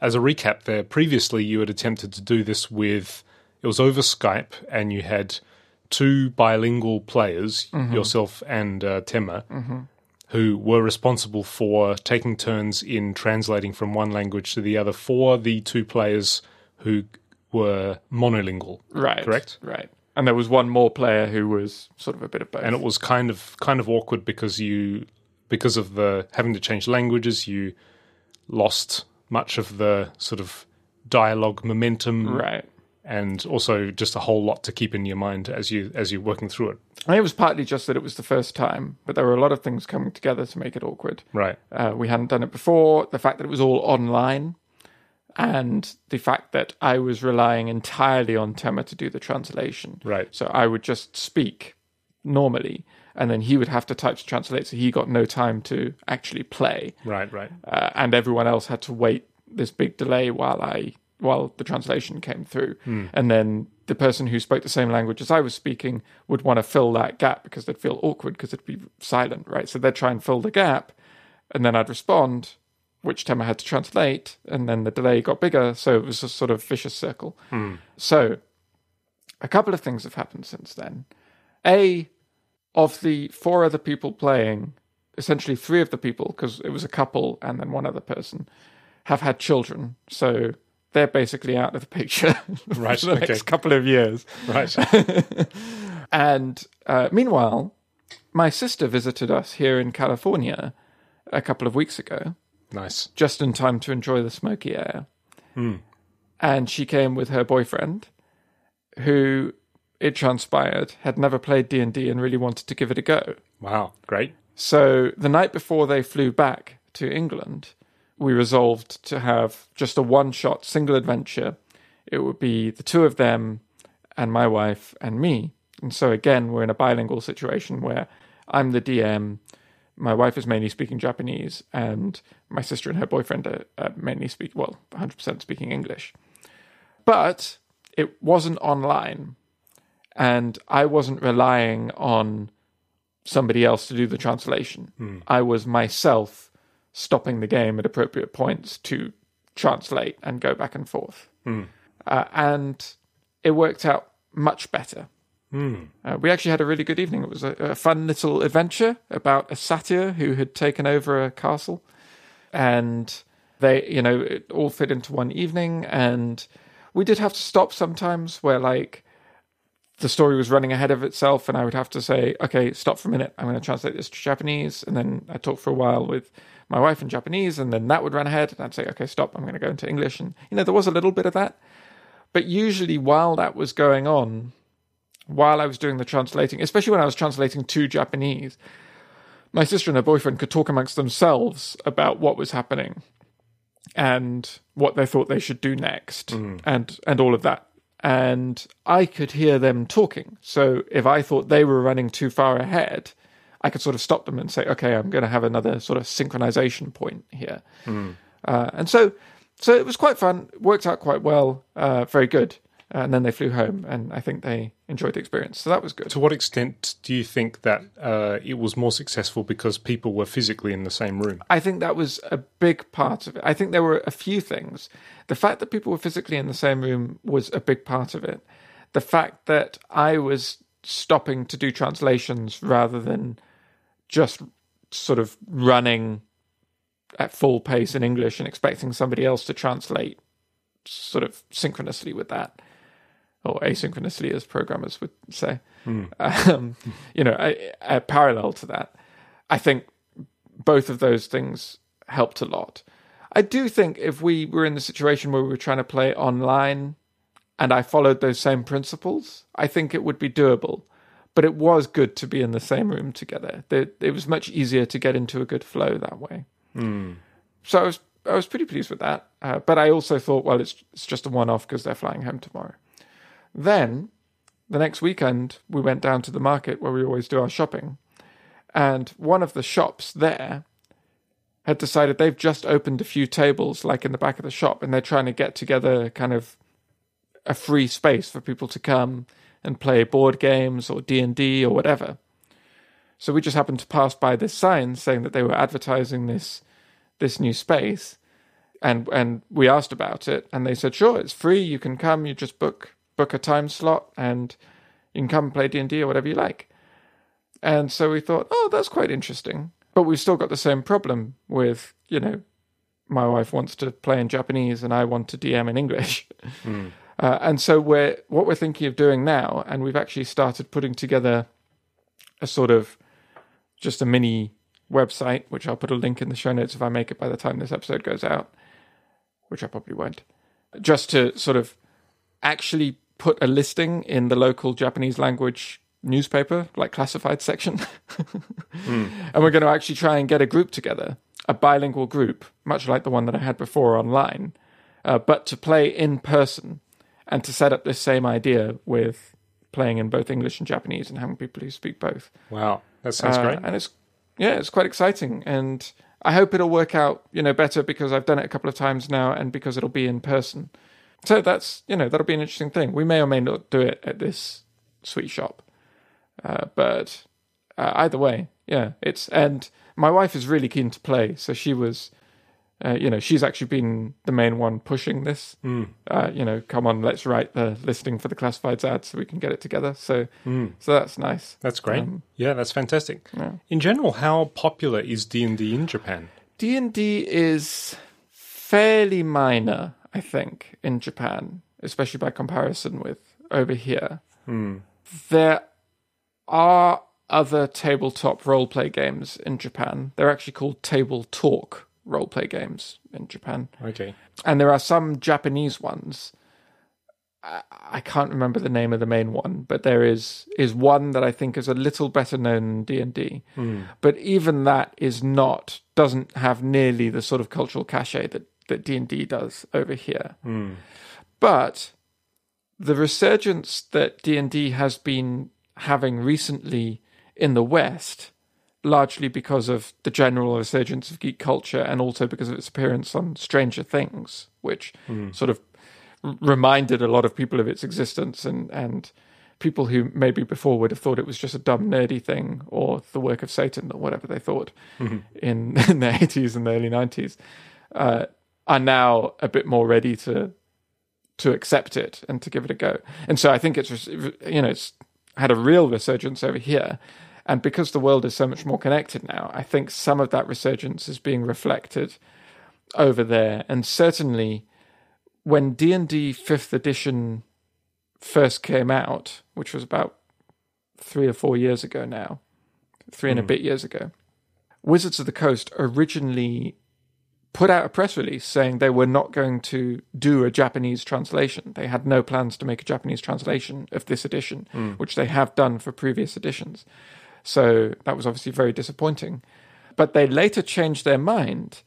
[SPEAKER 2] as a recap, there previously you had attempted to do this with it was over Skype, and you had two bilingual players, yourself and uh, Tema, who were responsible for taking turns in translating from one language to the other for the two players who were monolingual.
[SPEAKER 1] Right.
[SPEAKER 2] Correct?
[SPEAKER 1] Right. And there was one more player who was sort of a bit of both.
[SPEAKER 2] and it was kind of kind of awkward because you because of the having to change languages you lost much of the sort of dialogue momentum
[SPEAKER 1] right.
[SPEAKER 2] And also just a whole lot to keep in your mind as you as you're working through it
[SPEAKER 1] And it was partly just that it was the first time, but there were a lot of things coming together to make it awkward.
[SPEAKER 2] right
[SPEAKER 1] Uh, we hadn't done it before. The fact that it was all online, and the fact that I was relying entirely on Tema to do the translation.
[SPEAKER 2] Right.
[SPEAKER 1] So I would just speak normally, and then he would have to type to translate. So he got no time to actually play,
[SPEAKER 2] right right
[SPEAKER 1] uh, and everyone else had to wait this big delay while I while the translation came through, hmm. and then the person who spoke the same language as I was speaking would want to fill that gap because they'd feel awkward because it'd be silent, right? So they'd try and fill the gap, and then I'd respond, which time I had to translate, and then the delay got bigger, so it was a sort of vicious circle. Hmm. So a couple of things have happened since then. A, of the four other people playing, essentially three of the people, because it was a couple and then one other person, have had children. So they're basically out of the picture
[SPEAKER 2] Right,
[SPEAKER 1] for the
[SPEAKER 2] okay.
[SPEAKER 1] next couple of years.
[SPEAKER 2] right
[SPEAKER 1] And uh, meanwhile, my sister visited us here in California a couple of weeks ago,
[SPEAKER 2] nice
[SPEAKER 1] just in time to enjoy the smoky air. And she came with her boyfriend, who it transpired had never played D and D and really wanted to give it a go.
[SPEAKER 2] wow great
[SPEAKER 1] So the night before they flew back to England, we resolved to have just a one shot single adventure. It would be the two of them and my wife and me. And so again, we're in a bilingual situation where I'm the DM, my wife is mainly speaking Japanese, and my sister and her boyfriend are, are mainly speak well, 100% speaking English. But it wasn't online, and I wasn't relying on somebody else to do the translation. Hmm. I was myself stopping the game at appropriate points to translate and go back and forth. Uh, and it worked out much better. Uh, we actually had a really good evening. It was a, a fun little adventure about a satyr who had taken over a castle. And they, you know, it all fit into one evening. And we did have to stop sometimes where, like, the story was running ahead of itself, and I would have to say, okay, stop for a minute. I'm going to translate this to Japanese. And then I talk for a while with my wife in Japanese, and then that would run ahead. And I'd say, okay, stop. I'm going to go into English. And, you know, there was a little bit of that. But usually, while that was going on, while I was doing the translating, especially when I was translating to Japanese, my sister and her boyfriend could talk amongst themselves about what was happening and what they thought they should do next mm-hmm. and and all of that and i could hear them talking so if i thought they were running too far ahead i could sort of stop them and say okay i'm going to have another sort of synchronization point here uh, and so so it was quite fun worked out quite well uh, very good and then they flew home and i think they enjoyed the experience so that was good
[SPEAKER 2] to what extent do you think that uh, it was more successful because people were physically in the same room
[SPEAKER 1] I think that was a big part of it. I think there were a few things. The fact that people were physically in the same room was a big part of it. The fact that I was stopping to do translations rather than just sort of running at full pace in English and expecting somebody else to translate sort of synchronously with that or asynchronously as programmers would say um, you know a, a parallel to that i think both of those things helped a lot. I do think if we were in the situation where we were trying to play online and I followed those same principles, I think it would be doable. But it was good to be in the same room together. It was much easier to get into a good flow that way. So I was I was pretty pleased with that. Uh, but I also thought, well, it's it's just a one off because they're flying home tomorrow. Then the next weekend we went down to the market where we always do our shopping and one of the shops there had decided they've just opened a few tables like in the back of the shop and they're trying to get together kind of a free space for people to come and play board games or D&D or whatever. So we just happened to pass by this sign saying that they were advertising this this new space and and we asked about it and they said sure it's free you can come you just book book a time slot and you can come and play D&D or whatever you like. And so we thought, oh, that's quite interesting. but we've still got the same problem with you know my wife wants to play in Japanese and I want to DM in English. Mm. Uh, and so we're what we're thinking of doing now, and we've actually started putting together a sort of just a mini website, which I'll put a link in the show notes if I make it by the time this episode goes out, which I probably won't. Just to sort of actually put a listing in the local Japanese language newspaper, like classified section. mm. And we're going to actually try and get a group together, a bilingual group, much like the one that I had before online, uh, but to play in person and to set up this same idea with playing in both English and Japanese and having people who speak both.
[SPEAKER 2] Wow, that sounds uh, great.
[SPEAKER 1] And it's yeah, it's quite exciting, and I hope it'll work out you know better because I've done it a couple of times now, and because it'll be in person. So that's you know that'll be an interesting thing. We may or may not do it at this sweet shop, uh, but uh, either way, yeah, it's and my wife is really keen to play, so she was uh, you know, she's actually been the main one pushing this. Mm. Uh, you know, come on, let's write the listing for the classifieds ad so we can get it together. So, mm. so that's nice.
[SPEAKER 2] That's great. Um, yeah, that's fantastic. Yeah. In general, how popular is D and D in Japan?
[SPEAKER 1] D and D is fairly minor, I think, in Japan, especially by comparison with over here. Mm. There are other tabletop role play games in Japan. They're actually called Table Talk role play games in Japan.
[SPEAKER 2] Okay.
[SPEAKER 1] And there are some Japanese ones. I, I can't remember the name of the main one, but there is is one that I think is a little better known than D and D. Hmm. But even that is not doesn't have nearly the sort of cultural cachet that that D and D does over here. Mm. But the resurgence that D and D has been having recently in the West largely because of the general resurgence of geek culture and also because of its appearance on Stranger Things, which mm. sort of reminded a lot of people of its existence and, and people who maybe before would have thought it was just a dumb nerdy thing or the work of Satan or whatever they thought mm-hmm. in, in the 80s and the early 90s uh, are now a bit more ready to to accept it and to give it a go. And so I think it's you know it's had a real resurgence over here and because the world is so much more connected now, I think some of that resurgence is being reflected over there. And certainly, when D and D Fifth Edition first came out, which was about three or four years ago now, three and mm. a hmm. bit years ago, Wizards of the Coast originally put out a press release saying they were not going to do a Japanese translation. They had no plans to make a Japanese translation of this edition, mm. which they have done for previous editions. So that was obviously very disappointing. But they later changed their mind,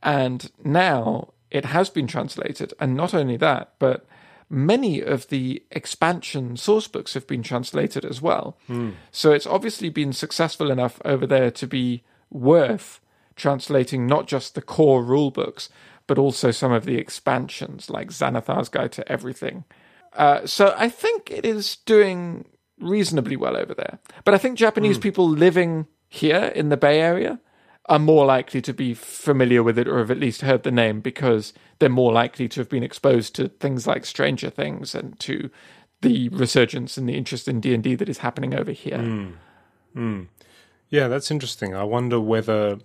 [SPEAKER 1] and now it has been translated. And not only that, but many of the expansion source books have been translated as well. Mm. So it's obviously been successful enough over there to be worth translating not just the core rule books, but also some of the expansions like Xanathar's Guide to Everything. Uh, so I think it is doing reasonably well over there. But I think Japanese mm. people living here in the Bay Area are more likely to be familiar with it or have at least heard the name because they're more likely to have been exposed to things like Stranger Things and to the resurgence and the interest in D&D that is happening over here. Mm.
[SPEAKER 2] Mm. Yeah, that's interesting. I wonder whether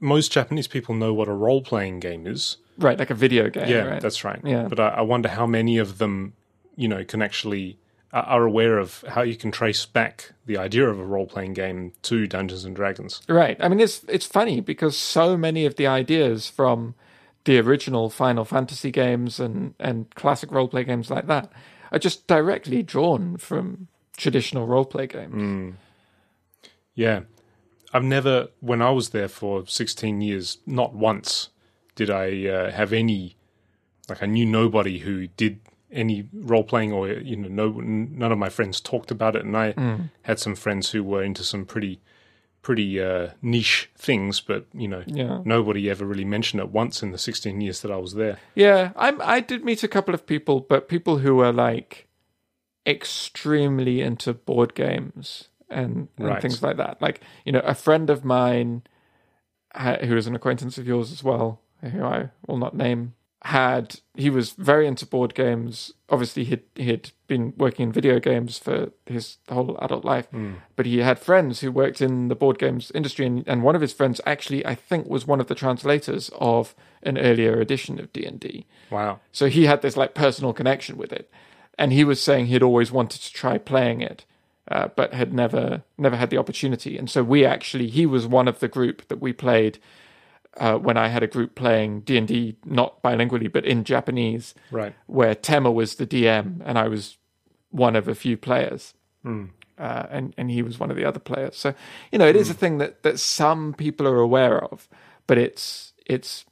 [SPEAKER 2] most Japanese people know what a role-playing game is.
[SPEAKER 1] Right, like a video game.
[SPEAKER 2] Yeah,
[SPEAKER 1] right?
[SPEAKER 2] that's right. Yeah. But I, I wonder how many of them, you know, can actually are aware of how you can trace back the idea of a role playing game to Dungeons and Dragons.
[SPEAKER 1] Right. I mean, it's it's funny because so many of the ideas from the original Final Fantasy games and and classic role play games like that are just directly drawn from traditional role play games.
[SPEAKER 2] Mm. Yeah. I've never, when I was there for 16 years, not once did I uh, have any, like, I knew nobody who did any role playing or you know no none of my friends talked about it and I mm. had some friends who were into some pretty pretty uh, niche things but you know yeah. nobody ever really mentioned it once in the 16 years that I was there.
[SPEAKER 1] Yeah, I I did meet a couple of people but people who were like extremely into board games and, and right. things like that. Like, you know, a friend of mine who is an acquaintance of yours as well, who I will not name had he was very into board games. Obviously, he'd he'd been working in video games for his whole adult life, but he had friends who worked in the board games industry, and, and one of his friends actually, I think, was one of the translators of an earlier edition of D and D.
[SPEAKER 2] Wow.
[SPEAKER 1] So he had this like personal connection with it, and he was saying he'd always wanted to try playing it, uh, but had never never had the opportunity. And so we actually he was one of the group that we played uh, when I had a group playing D and D not bilingually but in Japanese,
[SPEAKER 2] Right.
[SPEAKER 1] where Tema was the DM and I was one of a few players. Uh, and and he was one of the other players. So you know, it is a thing that that some people are aware of, but it's it's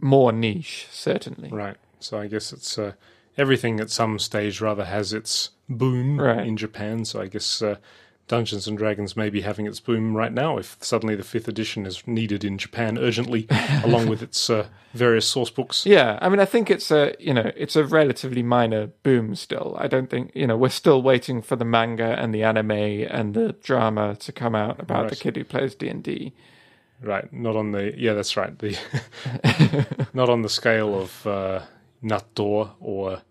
[SPEAKER 1] more niche, certainly.
[SPEAKER 2] Right. So I guess it's uh, everything at some stage rather has its boom
[SPEAKER 1] Right.
[SPEAKER 2] in Japan. So I guess uh, Dungeons and Dragons may be having its boom right now if suddenly the fifth edition is needed in Japan urgently, along with its uh, various source books.
[SPEAKER 1] Yeah, I mean, I think it's a you know it's a relatively minor boom still. I don't think you know we're still waiting for the manga and the anime and the drama to come out about the kid who plays D and D.
[SPEAKER 2] Right. Not on the yeah, that's right. The not on the scale of uh, or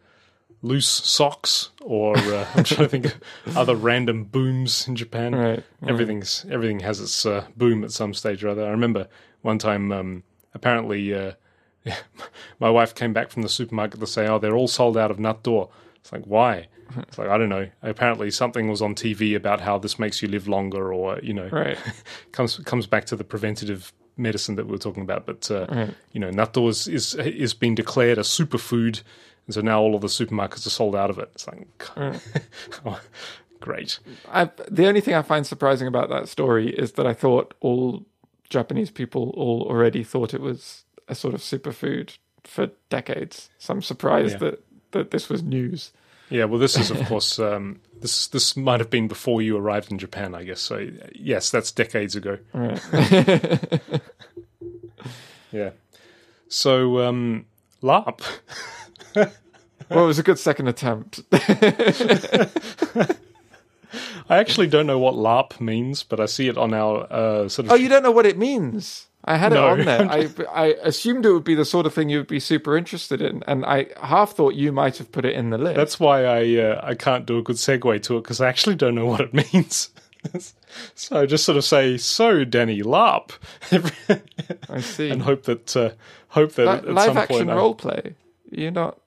[SPEAKER 2] loose socks or uh, I'm trying to think of other random booms in Japan.
[SPEAKER 1] Right,
[SPEAKER 2] Everything's everything has its uh, boom at some stage or other. I remember one time um, apparently uh, my wife came back from the supermarket to say, "Oh, they're all sold out of natto." It's like why? It's like I don't know. Apparently, something was on TV about how this makes you live longer, or you know,
[SPEAKER 1] Right.
[SPEAKER 2] comes comes back to the preventative medicine that we were talking about. But uh, you know, natto is, is is been declared a superfood, and so now all of the supermarkets are sold out of it. It's like, oh, great.
[SPEAKER 1] I, the only thing I find surprising about that story is that I thought all Japanese people all already thought it was a sort of superfood for decades. So I'm surprised
[SPEAKER 2] Yeah.
[SPEAKER 1] that that this was news.
[SPEAKER 2] Yeah, well, this is of course um, this this might have been before you arrived in Japan, I guess. So yes, that's decades ago.
[SPEAKER 1] Right.
[SPEAKER 2] Yeah. So um, LARP.
[SPEAKER 1] Well, it was a good second attempt.
[SPEAKER 2] I actually don't know what LARP means, but I see it on our uh, sort of
[SPEAKER 1] Oh, you don't know what it means? I had
[SPEAKER 2] No.
[SPEAKER 1] it on there. I I assumed it would be the sort of thing you would be super interested in, and I half thought you might have put it in the list.
[SPEAKER 2] That's why I uh, I can't do a good segue to it because I actually don't know what it means. so I just sort of say, "So, Danny, LARP,"
[SPEAKER 1] I see.
[SPEAKER 2] and hope that uh, hope that at
[SPEAKER 1] live
[SPEAKER 2] some
[SPEAKER 1] action
[SPEAKER 2] point. I-
[SPEAKER 1] role play. You're not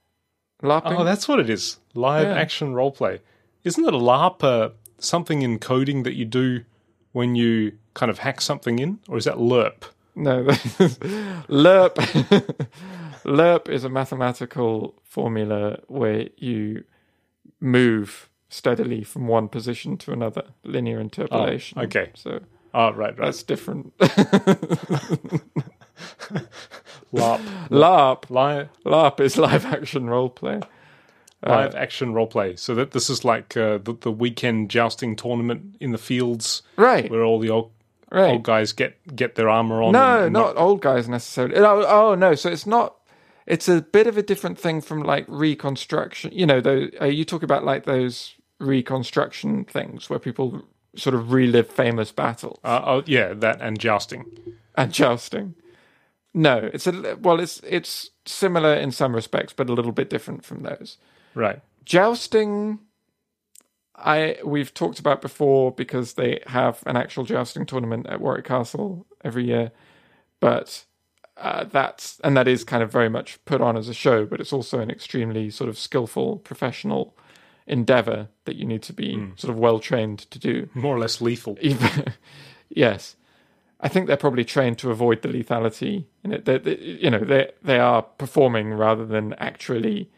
[SPEAKER 1] LARPing.
[SPEAKER 2] oh, that's what it is. Live
[SPEAKER 1] Yeah.
[SPEAKER 2] action roleplay. Isn't it a LARP uh, something in coding that you do when you kind of hack something in, or is that LERP?
[SPEAKER 1] No, LERP. LERP is a mathematical formula where you move steadily from one position to another, linear interpolation.
[SPEAKER 2] Oh, okay.
[SPEAKER 1] So
[SPEAKER 2] Oh, right, right.
[SPEAKER 1] that's different.
[SPEAKER 2] LARP.
[SPEAKER 1] LARP. LARP is live action roleplay.
[SPEAKER 2] live action roleplay. So that this is like uh, the, the weekend jousting tournament in the fields
[SPEAKER 1] Right,
[SPEAKER 2] where all the old
[SPEAKER 1] right.
[SPEAKER 2] old guys get get their armor on.
[SPEAKER 1] No,
[SPEAKER 2] and- and
[SPEAKER 1] not old guys necessarily. Oh, oh no, so it's not. It's a bit of a different thing from like reconstruction. You know, though uh, you talk about like those reconstruction things where people sort of relive famous battles
[SPEAKER 2] Uh, oh, yeah, that and jousting.
[SPEAKER 1] and jousting. No, it's a well, it's it's similar in some respects, but a little bit different from those.
[SPEAKER 2] Right.
[SPEAKER 1] Jousting, I we've talked about before because they have an actual jousting tournament at Warwick Castle every year, but uh, that's and that is kind of very much put on as a show, but it's also an extremely sort of skillful professional endeavor that you need to be sort of well trained to do.
[SPEAKER 2] More or less lethal.
[SPEAKER 1] Yes, I think they're probably trained to avoid the lethality in it. They, they, you know, they they are performing rather than actually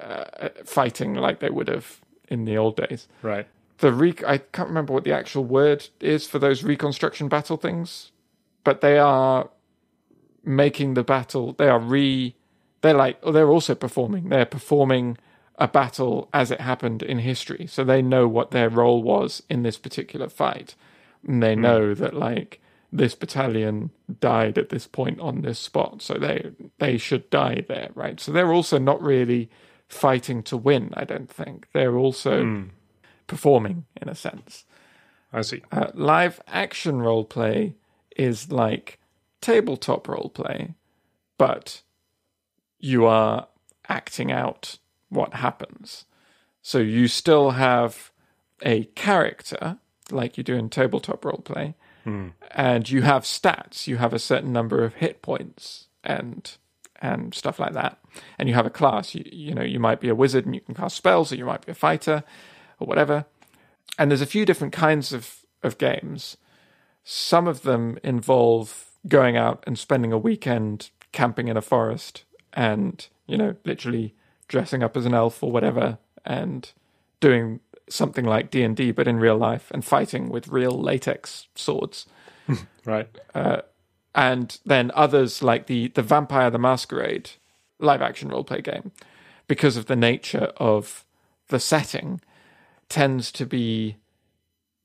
[SPEAKER 1] uh, fighting like they would have in the old days.
[SPEAKER 2] Right.
[SPEAKER 1] The re- I can't remember what the actual word is for those reconstruction battle things, but they are making the battle. They are re. They're like oh, they're also performing. They're performing a battle as it happened in history, so they know what their role was in this particular fight, and they know that like this battalion died at this point on this spot, so they they should die there, right? So they're also not really fighting to win. I don't think they're also performing in a sense.
[SPEAKER 2] I see.
[SPEAKER 1] Uh, live action role play is like tabletop role play, but you are acting out what happens. So you still have a character like you do in tabletop roleplay, and you have stats. You have a certain number of hit points and and stuff like that. And you have a class. You, you know, you might be a wizard and you can cast spells, or you might be a fighter, or whatever. And there's a few different kinds of of games. Some of them involve going out and spending a weekend camping in a forest and, you know, literally dressing up as an elf or whatever and doing something like D&D but in real life and fighting with real latex swords.
[SPEAKER 2] Right.
[SPEAKER 1] Uh, and then others like the the Vampire the Masquerade live action role play game because of the nature of the setting tends to be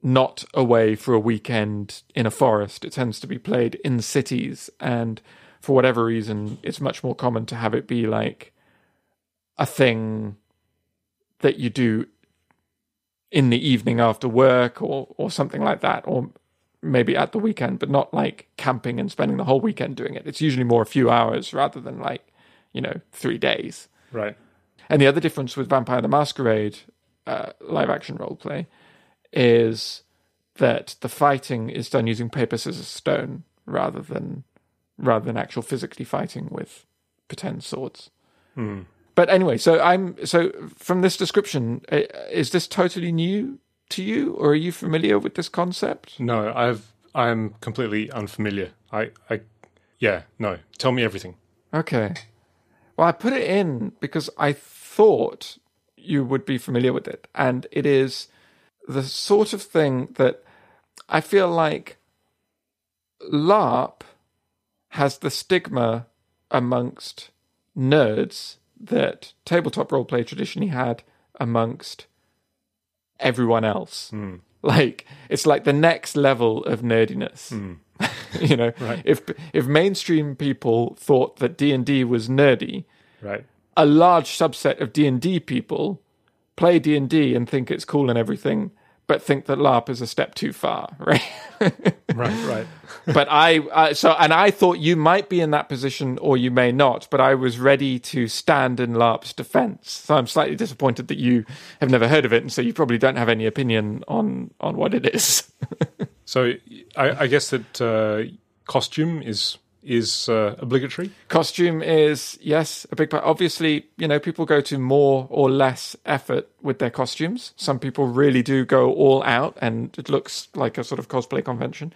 [SPEAKER 1] not away for a weekend in a forest. It tends to be played in cities, and for whatever reason, it's much more common to have it be like a thing that you do in the evening after work or or something like that, or maybe at the weekend, but not like camping and spending the whole weekend doing it. It's usually more a few hours rather than like, you know, three days.
[SPEAKER 2] Right.
[SPEAKER 1] And the other difference with Vampire the Masquerade uh, live action role play is that the fighting is done using paper, scissors, stone rather than rather than actual physically fighting with pretend swords. But anyway, so I'm so from this description, uh, is this totally new to you, or are you familiar with this concept?
[SPEAKER 2] No, I've I'm completely unfamiliar. I I yeah, no. Tell me everything.
[SPEAKER 1] Okay. Well, I put it in because I thought you would be familiar with it. And it is the sort of thing that I feel like LARP has the stigma amongst nerds that tabletop roleplay traditionally had amongst everyone else. Hmm. Like it's like the next level of nerdiness. Hmm. you know, right. if if mainstream people thought that D and D was nerdy,
[SPEAKER 2] Right.
[SPEAKER 1] a large subset of D and D people play D and D and think it's cool and everything, but think that LARP is a step too far, right?
[SPEAKER 2] Right, right.
[SPEAKER 1] but I uh, so and I thought you might be in that position or you may not, but I was ready to stand in LARP's defense. So I'm slightly disappointed that you have never heard of it, and so you probably don't have any opinion on on what it is.
[SPEAKER 2] So I, I guess that uh, costume is is uh, obligatory.
[SPEAKER 1] Costume is yes a big part. Obviously, you know people go to more or less effort with their costumes. Some people really do go all out, and it looks like a sort of cosplay convention.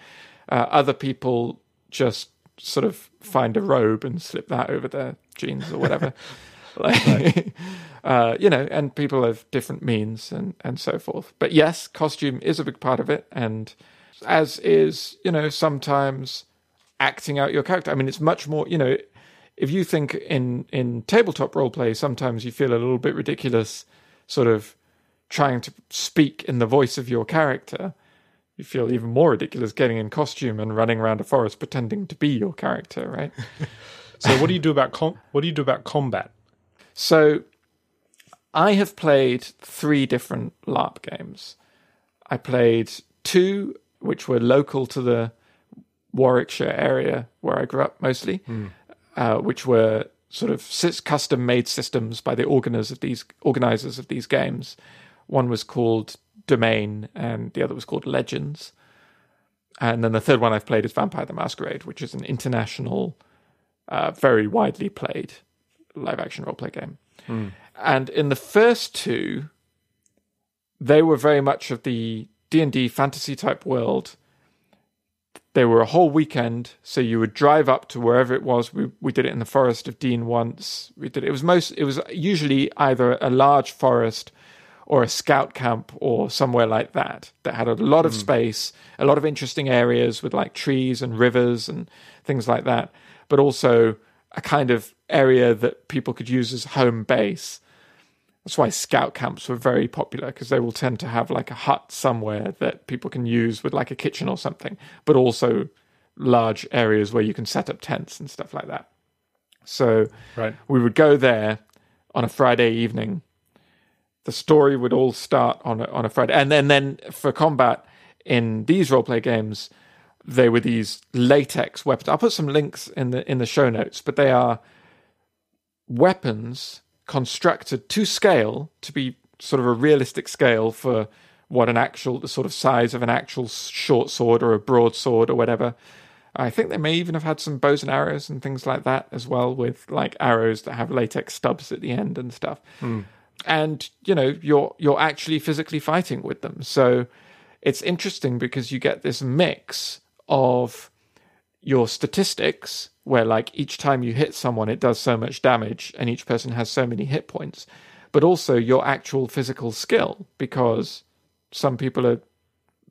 [SPEAKER 1] Uh, other people just sort of find a robe and slip that over their jeans or whatever. like, uh, you know, and people have different means and and so forth. But yes, costume is a big part of it, and as is you know sometimes acting out your character. I mean, it's much more, you know, if you think in in tabletop role play, sometimes you feel a little bit ridiculous, sort of trying to speak in the voice of your character. You feel even more ridiculous getting in costume and running around a forest pretending to be your character, right?
[SPEAKER 2] So what do you do about com- what do you do about combat?
[SPEAKER 1] So I have played three different LARP games. I played two which were local to the Warwickshire area where I grew up mostly, uh, which were sort of custom made systems by the organizers of these organizers of these games. One was called Domain, and the other was called Legends. And then the third one I've played is Vampire the Masquerade, which is an international, uh, very widely played live action roleplay game. And in the first two, they were very much of the D and D fantasy type world. They were a whole weekend, so you would drive up to wherever it was. We we did it in the forest of Dean once. We did it. it was most. It was usually either a large forest or a scout camp or somewhere like that that had a lot of hmm. space, a lot of interesting areas with like trees and rivers and things like that, but also a kind of area that people could use as home base. That's why scout camps were very popular because they will tend to have like a hut somewhere that people can use with like a kitchen or something, but also large areas where you can set up tents and stuff like that. So
[SPEAKER 2] Right.
[SPEAKER 1] we would go there on a Friday evening. The story would all start on a, on a Friday, and then then for combat in these roleplay games, they were these latex weapons. I'll put some links in the in the show notes, but they are weapons constructed to scale to be sort of a realistic scale for what an actual the sort of size of an actual short sword or a broadsword or whatever. I think they may even have had some bows and arrows and things like that as well, with like arrows that have latex stubs at the end and stuff.
[SPEAKER 2] Hmm.
[SPEAKER 1] And you know, you're you're actually physically fighting with them. So it's interesting because you get this mix of your statistics where like each time you hit someone it does so much damage and each person has so many hit points but also your actual physical skill because some people are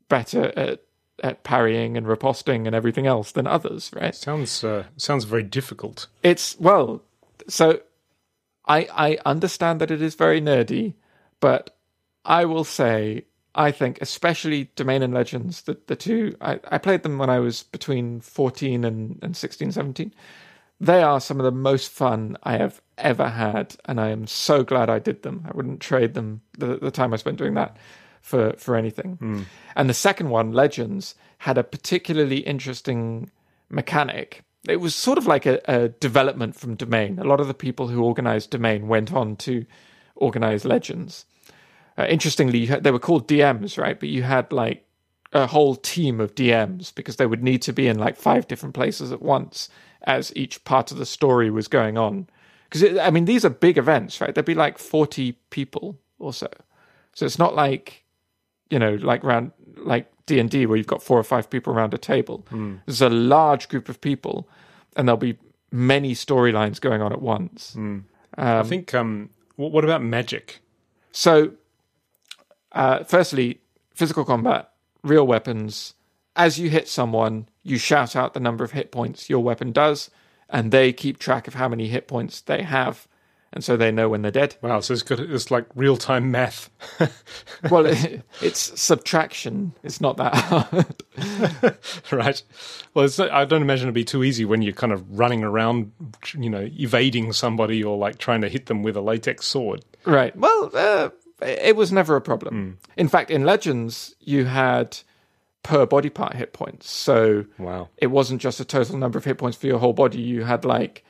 [SPEAKER 1] better at at parrying and riposting and everything else than others right
[SPEAKER 2] Sounds uh, sounds very difficult.
[SPEAKER 1] it's well so i i understand that it is very nerdy but i will say i think especially domain and legends the, the two I, I played them when i was between 14 and, and 16 17 they are some of the most fun i have ever had and i am so glad i did them i wouldn't trade them the, the time i spent doing that for for anything hmm. and the second one legends had a particularly interesting mechanic. It was sort of like a, a development from Domain. A lot of the people who organized Domain went on to organize Legends. Uh, interestingly, you had, they were called DMs, right? But you had like a whole team of DMs because they would need to be in like five different places at once as each part of the story was going on. Because I mean, these are big events, right? There'd be like forty people or so. So it's not like you know, like round like D and D where you've got four or five people around a table. There's a large group of people, and there'll be many storylines going on at once.
[SPEAKER 2] I think. Um, what, what about magic?
[SPEAKER 1] So, uh, firstly, physical combat, real weapons. As you hit someone, you shout out the number of hit points your weapon does, and they keep track of how many hit points they have, and so they know when they're dead.
[SPEAKER 2] Wow, so it's got it's like real time math.
[SPEAKER 1] Well, it's subtraction. It's not that hard.
[SPEAKER 2] right. Well, it's I don't imagine it'd be too easy when you're kind of running around, you know, evading somebody or like trying to hit them with a latex sword.
[SPEAKER 1] Right. Well, uh, it was never a problem. In fact, in Legends, you had per body part hit points. So
[SPEAKER 2] Wow.
[SPEAKER 1] it wasn't just a total number of hit points for your whole body. You had like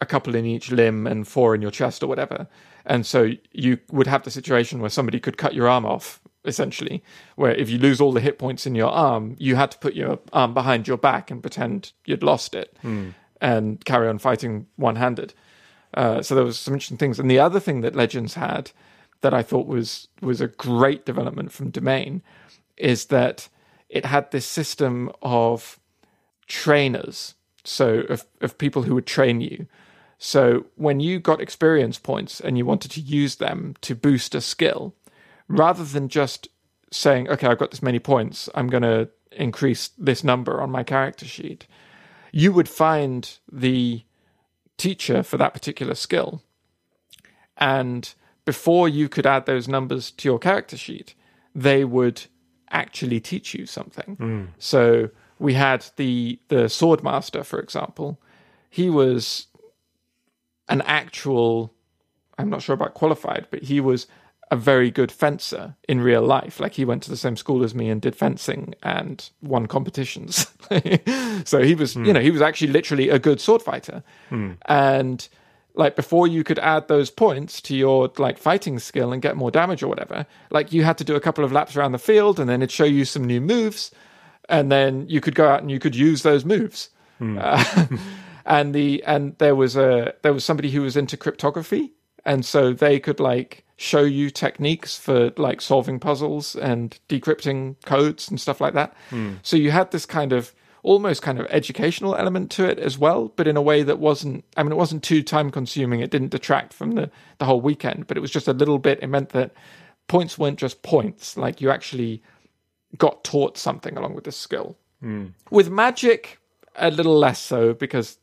[SPEAKER 1] a couple in each limb and four in your chest or whatever. And so you would have the situation where somebody could cut your arm off, essentially, where if you lose all the hit points in your arm, you had to put your arm behind your back and pretend you'd lost it and carry on fighting one handed. Uh, so there was some interesting things. And the other thing that Legends had that I thought was was a great development from Domain is that it had this system of trainers, so of, of people who would train you. So when you got experience points and you wanted to use them to boost a skill, rather than just saying, okay, I've got this many points, I'm going to increase this number on my character sheet, you would find the teacher for that particular skill. And before you could add those numbers to your character sheet, they would actually teach you something. Hmm. So we had the the sword master, for example. He was an actual I'm not sure about qualified, but he was a very good fencer in real life. Like he went to the same school as me and did fencing and won competitions. so he was, hmm. you know, he was actually literally a good sword fighter. Hmm. And like before you could add those points to your like fighting skill and get more damage or whatever, like you had to do a couple of laps around the field and then it'd show you some new moves and then you could go out and you could use those moves. Uh, and the and there was a there was somebody who was into cryptography and so they could like show you techniques for like solving puzzles and decrypting codes and stuff like that. So you had this kind of almost kind of educational element to it as well but in a way that wasn't i mean it wasn't too time consuming it didn't detract from the the whole weekend but it was just a little bit it meant that points weren't just points like you actually got taught something along with this skill with magic a little less so because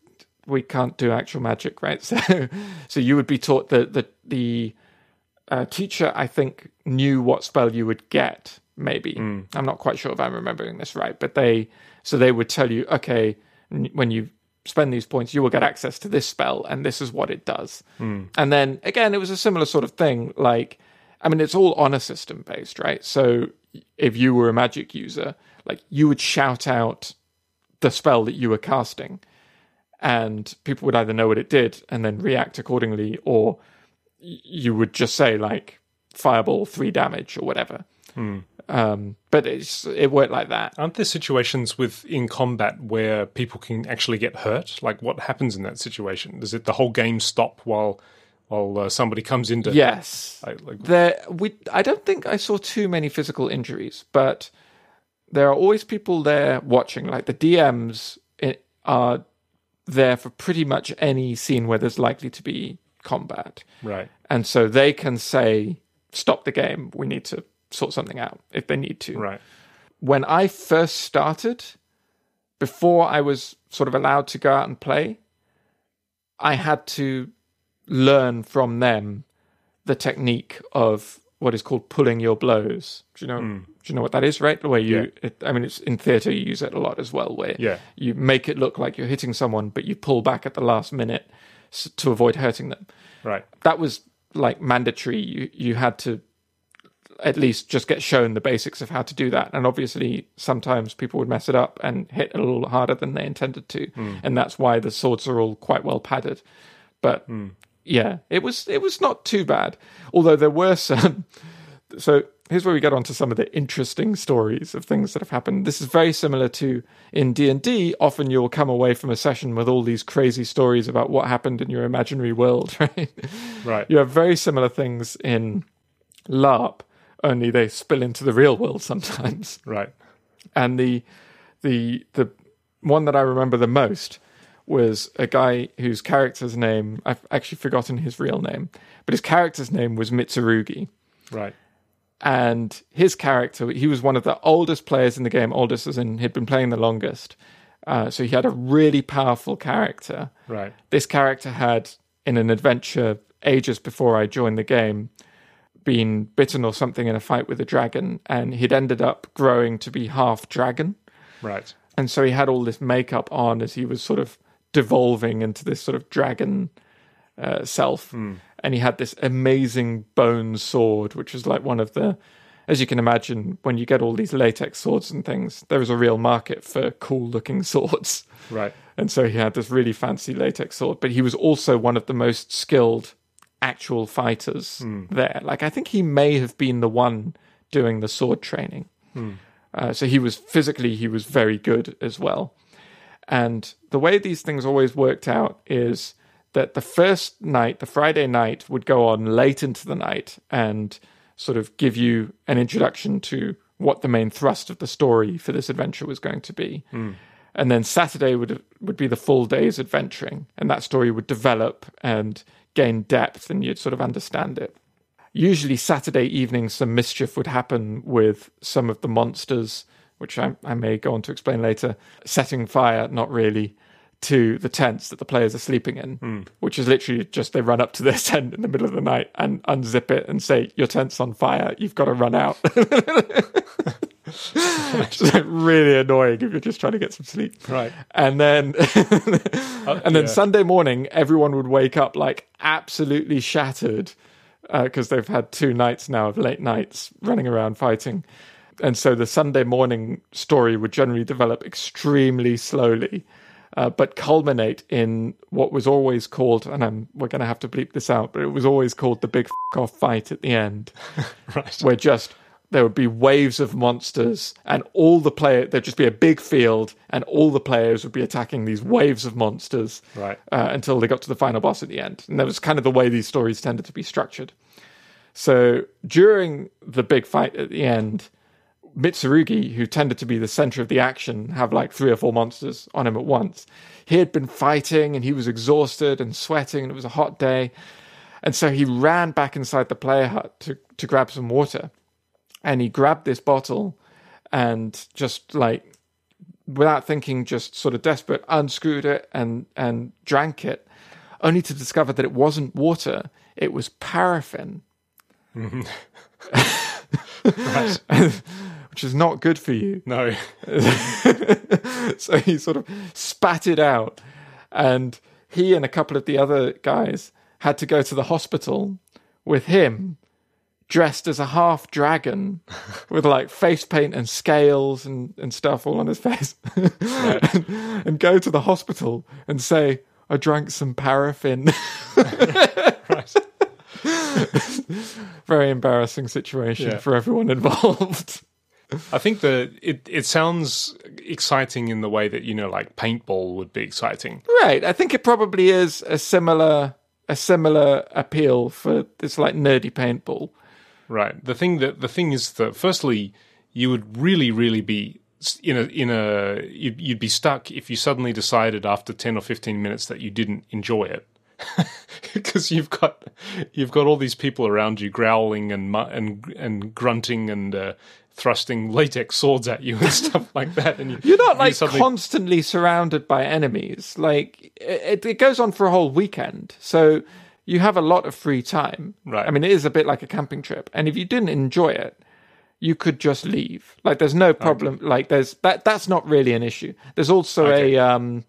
[SPEAKER 1] we can't do actual magic, right? So, so you would be taught that the the uh, teacher, I think, knew what spell you would get. Maybe I'm not quite sure if I'm remembering this right, but they so they would tell you, okay, when you spend these points, you will get access to this spell, and this is what it does. Hmm. And then again, it was a similar sort of thing. Like, I mean, it's all honor system based, right? So if you were a magic user, like you would shout out the spell that you were casting and people would either know what it did and then react accordingly, or you would just say like fireball three damage or whatever. Hmm. Um, but it's it worked like that.
[SPEAKER 2] Aren't there situations with in combat where people can actually get hurt? Like what happens in that situation? Does it the whole game stop while while uh, somebody comes into
[SPEAKER 1] Yes,
[SPEAKER 2] Like, like,
[SPEAKER 1] there we. I don't think I saw too many physical injuries, but there are always people there watching. Like the DMs are there for pretty much any scene where there's likely to be combat,
[SPEAKER 2] right?
[SPEAKER 1] and so they can say, "Stop the game. We need to sort something out." If they need to.
[SPEAKER 2] Right.
[SPEAKER 1] When I first started, before I was sort of allowed to go out and play, I had to learn from them the technique of what is called pulling your blows. Do you know? Mm. Do you know what that is? Right, where you, it, I mean, it's in theatre you use it a lot as well, where
[SPEAKER 2] Yeah.
[SPEAKER 1] you make it look like you're hitting someone, but you pull back at the last minute to avoid hurting them.
[SPEAKER 2] Right.
[SPEAKER 1] That was like mandatory. You you had to at least just get shown the basics of how to do that. And obviously, sometimes people would mess it up and hit a little harder than they intended to, hmm. and that's why the swords are all quite well padded. But hmm. yeah, it was it was not too bad. Although there were some. So here's where we get onto some of the interesting stories of things that have happened. This is very similar to in D and D. Often you'll come away from a session with all these crazy stories about what happened in your imaginary world, right?
[SPEAKER 2] Right.
[SPEAKER 1] You have very similar things in LARP, only they spill into the real world sometimes.
[SPEAKER 2] Right.
[SPEAKER 1] And the the the one that I remember the most was a guy whose character's name I've actually forgotten his real name, but his character's name was Mitsurugi.
[SPEAKER 2] Right.
[SPEAKER 1] And his character, he was one of the oldest players in the game, oldest as in he'd been playing the longest. Uh, so he had a really powerful character
[SPEAKER 2] Right.
[SPEAKER 1] this character had in an adventure ages before I joined the game been bitten or something in a fight with a dragon and he'd ended up growing to be half dragon
[SPEAKER 2] Right.
[SPEAKER 1] and so he had all this makeup on as he was sort of devolving into this sort of dragon uh, self and he had this amazing bone sword which was like one of the as you can imagine when you get all these latex swords and things there is a real market for cool looking swords
[SPEAKER 2] Right.
[SPEAKER 1] and so he had this really fancy latex sword, but he was also one of the most skilled actual fighters hmm. there. Like, I think he may have been the one doing the sword training. Hmm. Uh, so he was physically, he was very good as well. And the way these things always worked out is that the first night, the Friday night, would go on late into the night and sort of give you an introduction to what the main thrust of the story for this adventure was going to be. Hmm. And then Saturday would would be the full day's adventuring, and that story would develop and gain depth, and you'd sort of understand it. Usually, Saturday evening, some mischief would happen with some of the monsters, which I, I may go on to explain later, setting fire, not really, to the tents that the players are sleeping in, hmm. which is literally just they run up to their tent in the middle of the night and unzip it and say, Your tent's on fire, you've got to run out. Which is really annoying if you're just trying to get some sleep.
[SPEAKER 2] Right.
[SPEAKER 1] And then and then
[SPEAKER 2] yeah.
[SPEAKER 1] Sunday morning, everyone would wake up like absolutely shattered because they've had two nights now of late nights running around fighting. And so the Sunday morning story would generally develop extremely slowly, uh, but culminate in what was always called, and I'm, we're going to have to bleep this out, but it was always called the big f- off fight at the end
[SPEAKER 2] Right.
[SPEAKER 1] where just there would be waves of monsters and all the player there'd just be a big field and all the players would be attacking these waves of monsters
[SPEAKER 2] Right.
[SPEAKER 1] uh, until they got to the final boss at the end and that was kind of the way these stories tended to be structured so during the big fight at the end mitsurugi who tended to be the center of the action have like three or four monsters on him at once he had been fighting and he was exhausted and sweating and it was a hot day and so he ran back inside the player hut to, to grab some water. And he grabbed this bottle and just like, without thinking, just sort of desperate, unscrewed it and, and drank it, only to discover that it wasn't water, it was paraffin,
[SPEAKER 2] Right.
[SPEAKER 1] which is not good for you.
[SPEAKER 2] No.
[SPEAKER 1] so he sort of spat it out and he and a couple of the other guys had to go to the hospital with him dressed as a half dragon with like face paint and scales and, and stuff all on his face and, and go to the hospital and say, I drank some paraffin. Very embarrassing situation
[SPEAKER 2] Yeah.
[SPEAKER 1] for everyone involved.
[SPEAKER 2] I think that it it sounds exciting in the way that you know, like paintball would be exciting.
[SPEAKER 1] right. I think it probably is a similar a similar appeal for this like nerdy paintball.
[SPEAKER 2] Right. The thing that the thing is that firstly, you would really, really be in a in a you'd, you'd be stuck if you suddenly decided after ten or fifteen minutes that you didn't enjoy it. Because you've got you've got all these people around you growling and and and grunting and uh, thrusting latex swords at you and stuff like that, and you,
[SPEAKER 1] You're not like
[SPEAKER 2] suddenly-
[SPEAKER 1] constantly surrounded by enemies. Like it, it goes on for a whole weekend, so you have a lot of free time.
[SPEAKER 2] Right.
[SPEAKER 1] I mean, it is a bit like a camping trip, and if you didn't enjoy it, you could just leave. Like there's no problem. Like there's that. That's not really an issue. There's also
[SPEAKER 2] Okay.
[SPEAKER 1] a um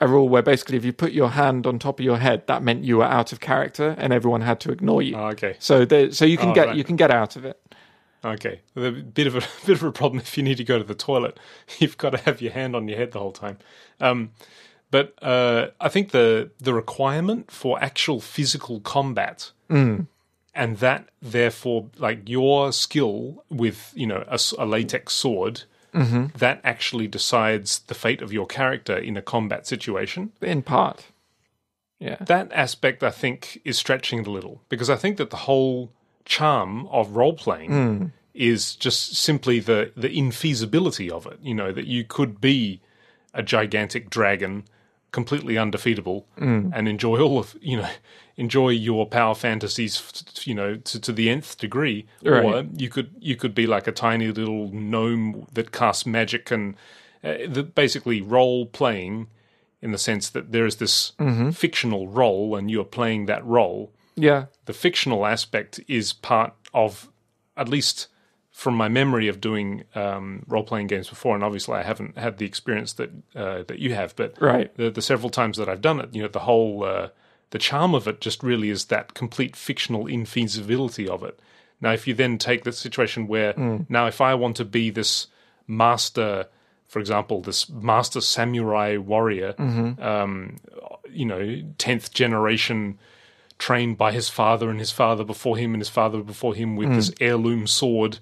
[SPEAKER 1] a rule where basically if you put your hand on top of your head, that meant you were out of character, and everyone had to ignore you.
[SPEAKER 2] Oh, okay.
[SPEAKER 1] So there, so you can
[SPEAKER 2] Oh,
[SPEAKER 1] get
[SPEAKER 2] right.
[SPEAKER 1] you can get out of it.
[SPEAKER 2] Okay, a bit of a bit of a problem if you need to go to the toilet. You've got to have your hand on your head the whole time. Um, but uh, I think the the requirement for actual physical combat, mm. and that therefore, like your skill with you know a, a latex sword, mm-hmm. that actually decides the fate of your character in a combat situation
[SPEAKER 1] In part, yeah.
[SPEAKER 2] that aspect I think is stretching it a little because I think that the whole charm of role playing mm. is just simply the the infeasibility of it. You know that you could be a gigantic dragon, completely undefeatable, and enjoy all of you know enjoy your power fantasies. You know to, to the nth degree, or you could you could be like a tiny little gnome that casts magic and uh, the, basically role playing in the sense that there is this fictional role and you're playing that role.
[SPEAKER 1] Yeah.
[SPEAKER 2] The fictional aspect is part of, at least from my memory of doing um, role playing games before, and obviously I haven't had the experience that uh, that you have, but
[SPEAKER 1] Right.
[SPEAKER 2] the, the several times that I've done it, you know, the whole uh, the charm of it just really is that complete fictional infeasibility of it. Now, if you then take the situation where now, if I want to be this master, for example, this master samurai warrior, um, you know, tenth generation trained by his father and his father before him and his father before him with this heirloom sword.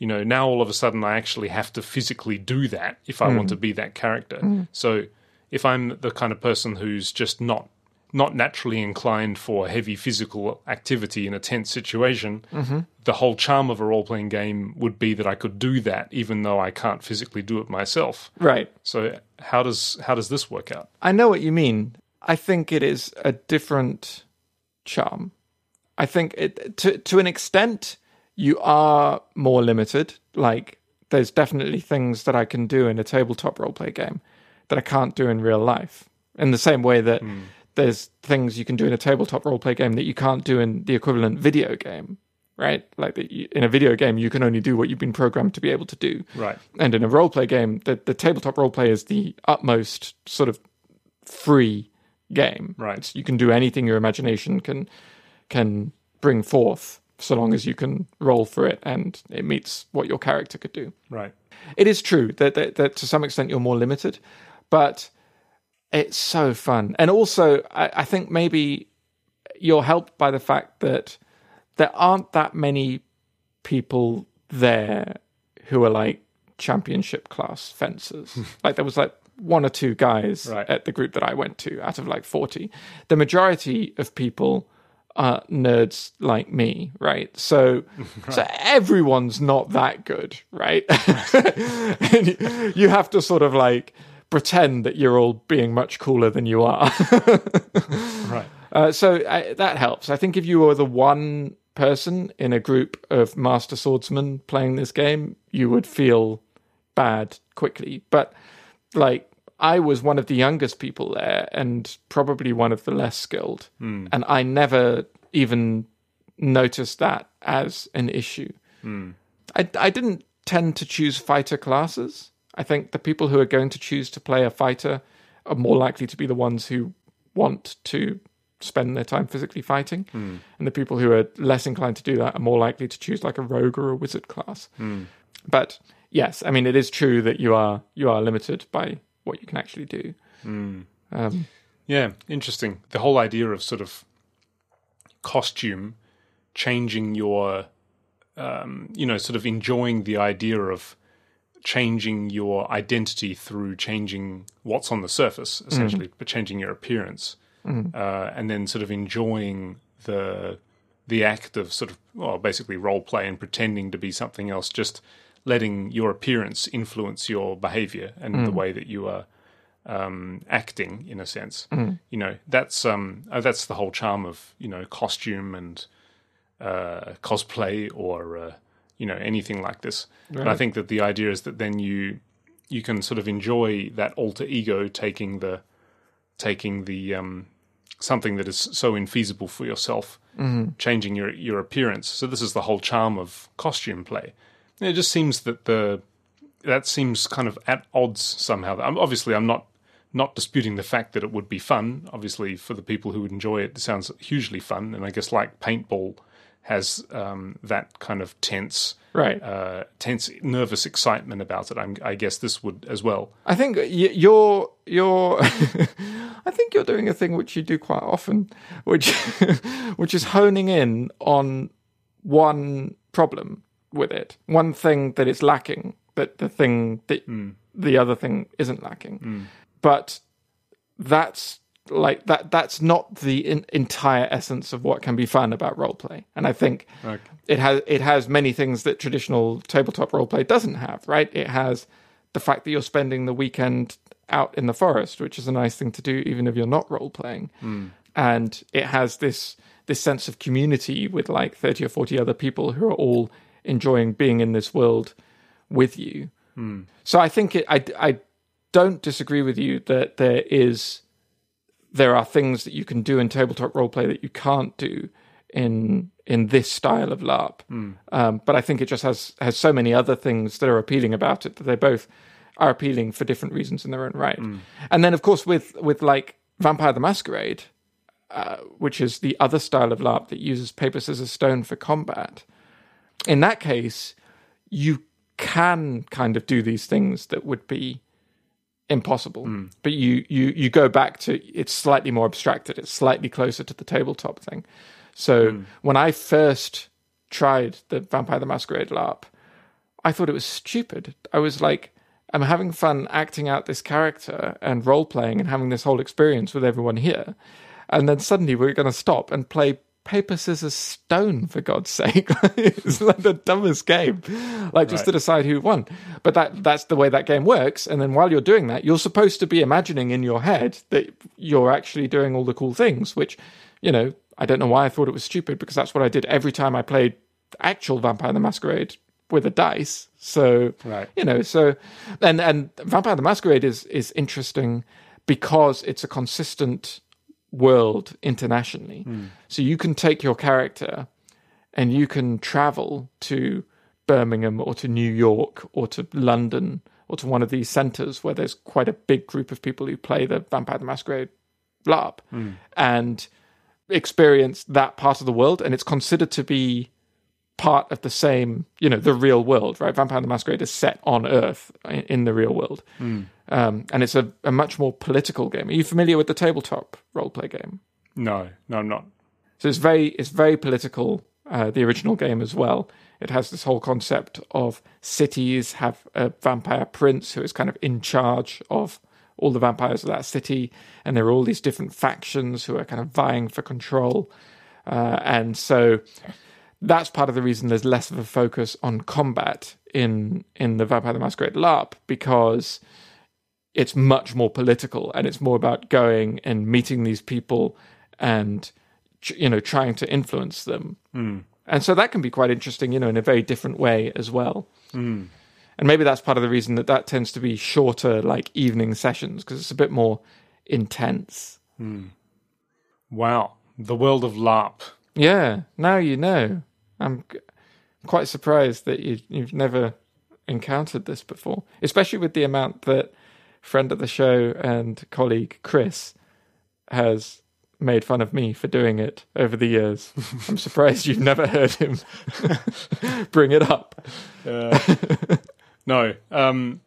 [SPEAKER 2] You know, now all of a sudden I actually have to physically do that if I want to mm. be that character. Mm. So if I'm the kind of person who's just not not naturally inclined for heavy physical activity in a tense situation, mm-hmm. the whole charm of a role playing game would be that I could do that even though I can't physically do it myself.
[SPEAKER 1] Right.
[SPEAKER 2] So how does how does this work out?
[SPEAKER 1] I know what you mean. I think it is a different charm. I think it to to an extent you are more limited. Like there's definitely things that I can do in a tabletop roleplay game that I can't do in real life. In the same way that hmm. there's things you can do in a tabletop roleplay game that you can't do in the equivalent video game, right? Like you, in a video game you can only do what you've been programmed to be able to do.
[SPEAKER 2] Right.
[SPEAKER 1] And in a roleplay game, the, the tabletop roleplay is the utmost sort of free game.
[SPEAKER 2] Right.
[SPEAKER 1] It's- you can do anything your imagination can can bring forth, so long as you can roll for it and it meets what your character could do.
[SPEAKER 2] Right.
[SPEAKER 1] It is true that, that, that to some extent you're more limited, but it's so fun. And also, I, I think maybe you're helped by the fact that there aren't that many people there who are like championship class fencers. like there was like one or two guys
[SPEAKER 2] Right.
[SPEAKER 1] at the group that I went to out of like 40. The majority of people are nerds like me, right? So so everyone's not that good, right? and you- you have to sort of like pretend that you're all being much cooler than you are.
[SPEAKER 2] Right.
[SPEAKER 1] Uh, so I, that helps. I think if you were the one person in a group of master swordsmen playing this game, you would feel bad quickly. But like, I was one of the youngest people there and probably one of the less skilled. Hmm. And I never even noticed that as an issue. Hmm. I, I didn't tend to choose fighter classes. I think the people who are going to choose to play a fighter are more likely to be the ones who want to spend their time physically fighting, hmm. and the people who are less inclined to do that are more likely to choose like a rogue or a wizard class. But yes, I mean it is true that you are you are limited by what you can actually do. Um,
[SPEAKER 2] Yeah, interesting. The whole idea of sort of costume changing your, um, you know, sort of enjoying the idea of changing your identity through changing what's on the surface, essentially, but changing your appearance, uh, and then sort of enjoying the the act of sort of well, basically role play and pretending to be something else, just letting your appearance influence your behavior and the way that you are um, acting in a sense. You know, that's um, uh, that's the whole charm of you know costume and uh, cosplay or uh, you know anything like this. And I think that the idea is that then you you can sort of enjoy that alter ego taking the taking the um, something that is so infeasible for yourself, changing your your appearance. So this is the whole charm of costume play. It just seems that the that seems kind of at odds somehow. I'm, obviously, I'm not not disputing the fact that it would be fun. Obviously, for the people who would enjoy it, it sounds hugely fun. And I guess like paintball has um, that kind of tense,
[SPEAKER 1] right.
[SPEAKER 2] uh, tense, nervous excitement about it. I'm, I guess this would as well.
[SPEAKER 1] I think you're you're. I think you're doing a thing which you do quite often, which which is honing in on one problem with it, one thing that it's lacking, that the thing that hmm. the other thing isn't lacking. Hmm. But that's like that. That's not the in, entire essence of what can be fun about roleplay. And I think
[SPEAKER 2] Okay.
[SPEAKER 1] it has it has many things that traditional tabletop roleplay doesn't have. Right? It has the fact that you're spending the weekend out in the forest, which is a nice thing to do, even if you're not role playing. Hmm. And it has this this sense of community with like thirty or forty other people who are all enjoying being in this world with you. So I think it, I I don't disagree with you that there is there are things that you can do in tabletop roleplay that you can't do in in this style of LARP. Um, but I think it just has has so many other things that are appealing about it that they both are appealing for different reasons in their own right. And then of course with with like Vampire the Masquerade, uh, which is the other style of LARP that uses paper scissors stone for combat. In that case, you can kind of do these things that would be impossible. Hmm. But you you you go back to it's slightly more abstracted. It's slightly closer to the tabletop thing. So hmm. when I first tried the Vampire the Masquerade LARP, I thought it was stupid. I was like, I'm having fun acting out this character and role playing and having this whole experience with everyone here. And then suddenly we're going to stop and play paper, scissors, stone, for God's sake. it's like the dumbest game. Like just to decide who won. But that that's the way that game works. And then while you're doing that, you're supposed to be imagining in your head that you're actually doing all the cool things, which, you know, I don't know why I thought it was stupid because that's what I did every time I played actual Vampire the Masquerade with a dice. So
[SPEAKER 2] Right.
[SPEAKER 1] you know, so and and Vampire the Masquerade is is interesting because it's a consistent world internationally. Hmm. So you can take your character and you can travel to Birmingham or to New York or to London or to one of these centers where there's quite a big group of people who play the Vampire the Masquerade LARP hmm. and experience that part of the world. And it's considered to be part of the same, you know, the real world, right? Vampire the Masquerade is set on Earth in, in the real world. Um, and it's a, a much more political game. Are you familiar with the tabletop roleplay game?
[SPEAKER 2] No, no, I'm not.
[SPEAKER 1] So it's very it's very political. Uh, the original game as well. It has this whole concept of cities have a vampire prince who is kind of in charge of all the vampires of that city, and there are all these different factions who are kind of vying for control. Uh, and so that's part of the reason there's less of a focus on combat in in the Vampire the Masquerade LARP because it's much more political and it's more about going and meeting these people and you know trying to influence them. Hmm. And so that can be quite interesting you know in a very different way as well. Hmm. And maybe that's part of the reason that that tends to be shorter like evening sessions because it's a bit more intense. Hmm.
[SPEAKER 2] Wow, the world of LARP.
[SPEAKER 1] yeah. Now you know i'm quite surprised that you, you've never encountered this before especially with the amount that friend of the show and colleague chris has made fun of me for doing it over the years. I'm surprised you've never heard him bring it up.
[SPEAKER 2] Uh, no, um,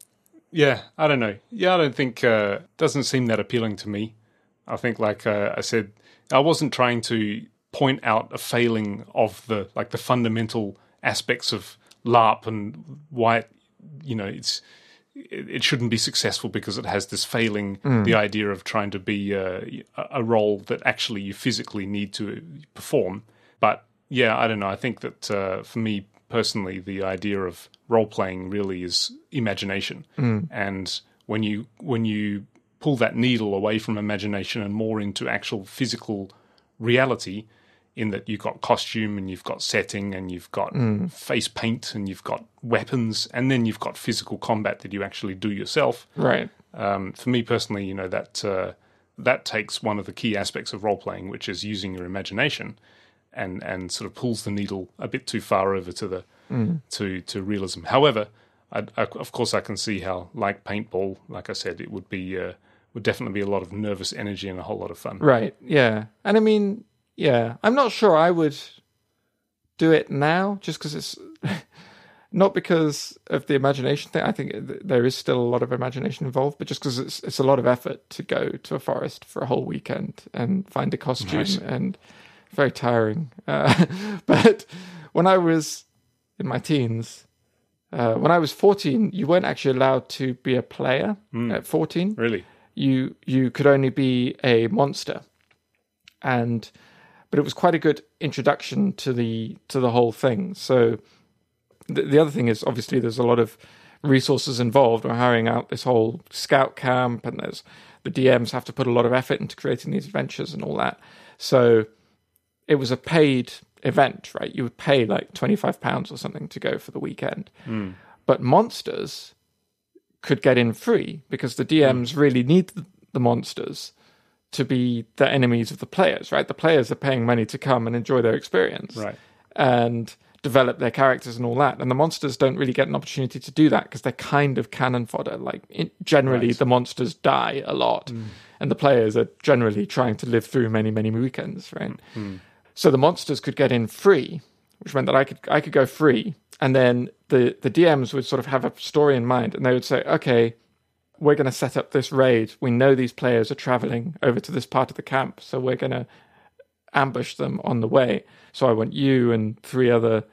[SPEAKER 2] yeah, I don't know. Yeah, I don't think uh, doesn't seem that appealing to me. I think, like uh, I said, I wasn't trying to point out a failing of the like the fundamental aspects of LARP and why it, you know it's it, shouldn't be successful because it has this failing mm. the idea of trying to be uh, a role that actually you physically need to perform. But yeah, I don't know. I think that uh, for me personally, the idea of role playing really is imagination, mm. and when you when you pull that needle away from imagination and more into actual physical reality, in that you've got costume and you've got setting and you've got mm. face paint and you've got weapons and then you've got physical combat that you actually do yourself.
[SPEAKER 1] Right.
[SPEAKER 2] Um, for me personally, you know that uh, that takes one of the key aspects of role playing, which is using your imagination, and and sort of pulls the needle a bit too far over to the mm. to to realism. However, I, I, of course, I can see how, like paintball, like I said, it would be uh, would definitely be a lot of nervous energy and a whole lot of fun.
[SPEAKER 1] Right. Yeah. And I mean, yeah, I'm not sure I would do it now, just because it's not because of the imagination thing. I think there is still a lot of imagination involved, but just because it's it's a lot of effort to go to a forest for a whole weekend and find a costume nice. and very tiring. Uh, but when I was in my teens, uh, when I was 14, you weren't actually allowed to be a player mm. at 14.
[SPEAKER 2] Really?
[SPEAKER 1] You you could only be a monster, and but it was quite a good introduction to the to the whole thing. So the, the other thing is obviously there's a lot of resources involved. We're hiring out this whole scout camp, and there's the DMs have to put a lot of effort into creating these adventures and all that. So it was a paid event, right? You would pay like twenty five pounds or something to go for the weekend. Mm. But monsters could get in free because the DMs mm. really need the, the monsters to be the enemies of the players, right? The players are paying money to come and enjoy their experience.
[SPEAKER 2] Right.
[SPEAKER 1] And develop their characters and all that. And the monsters don't really get an opportunity to do that because they're kind of cannon fodder. Like it, generally, right. the monsters die a lot, mm. and the players are generally trying to live through many, many weekends, right? Mm. So the monsters could get in free, which meant that I could I could go free, and then the the DMs would sort of have a story in mind, and they would say, okay, we're going to set up this raid. We know these players are traveling over to this part of the camp, so we're going to ambush them on the way. So I want you and three other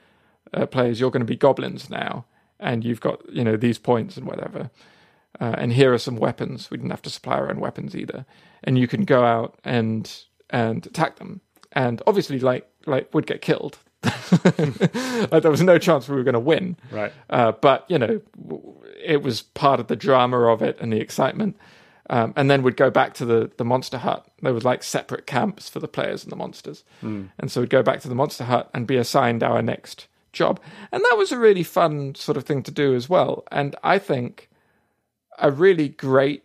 [SPEAKER 1] uh, players. You're going to be goblins now, and you've got you know these points and whatever. Uh, and here are some weapons. We didn't have to supply our own weapons either, and you can go out and and attack them. And obviously, like like would get killed. like there was no chance we were going to win.
[SPEAKER 2] Right.
[SPEAKER 1] Uh, but you know, it was part of the drama of it and the excitement. Um, and then we'd go back to the, the monster hut. There was like separate camps for the players and the monsters. Mm. And so we'd go back to the monster hut and be assigned our next job. And that was a really fun sort of thing to do as well. And I think a really great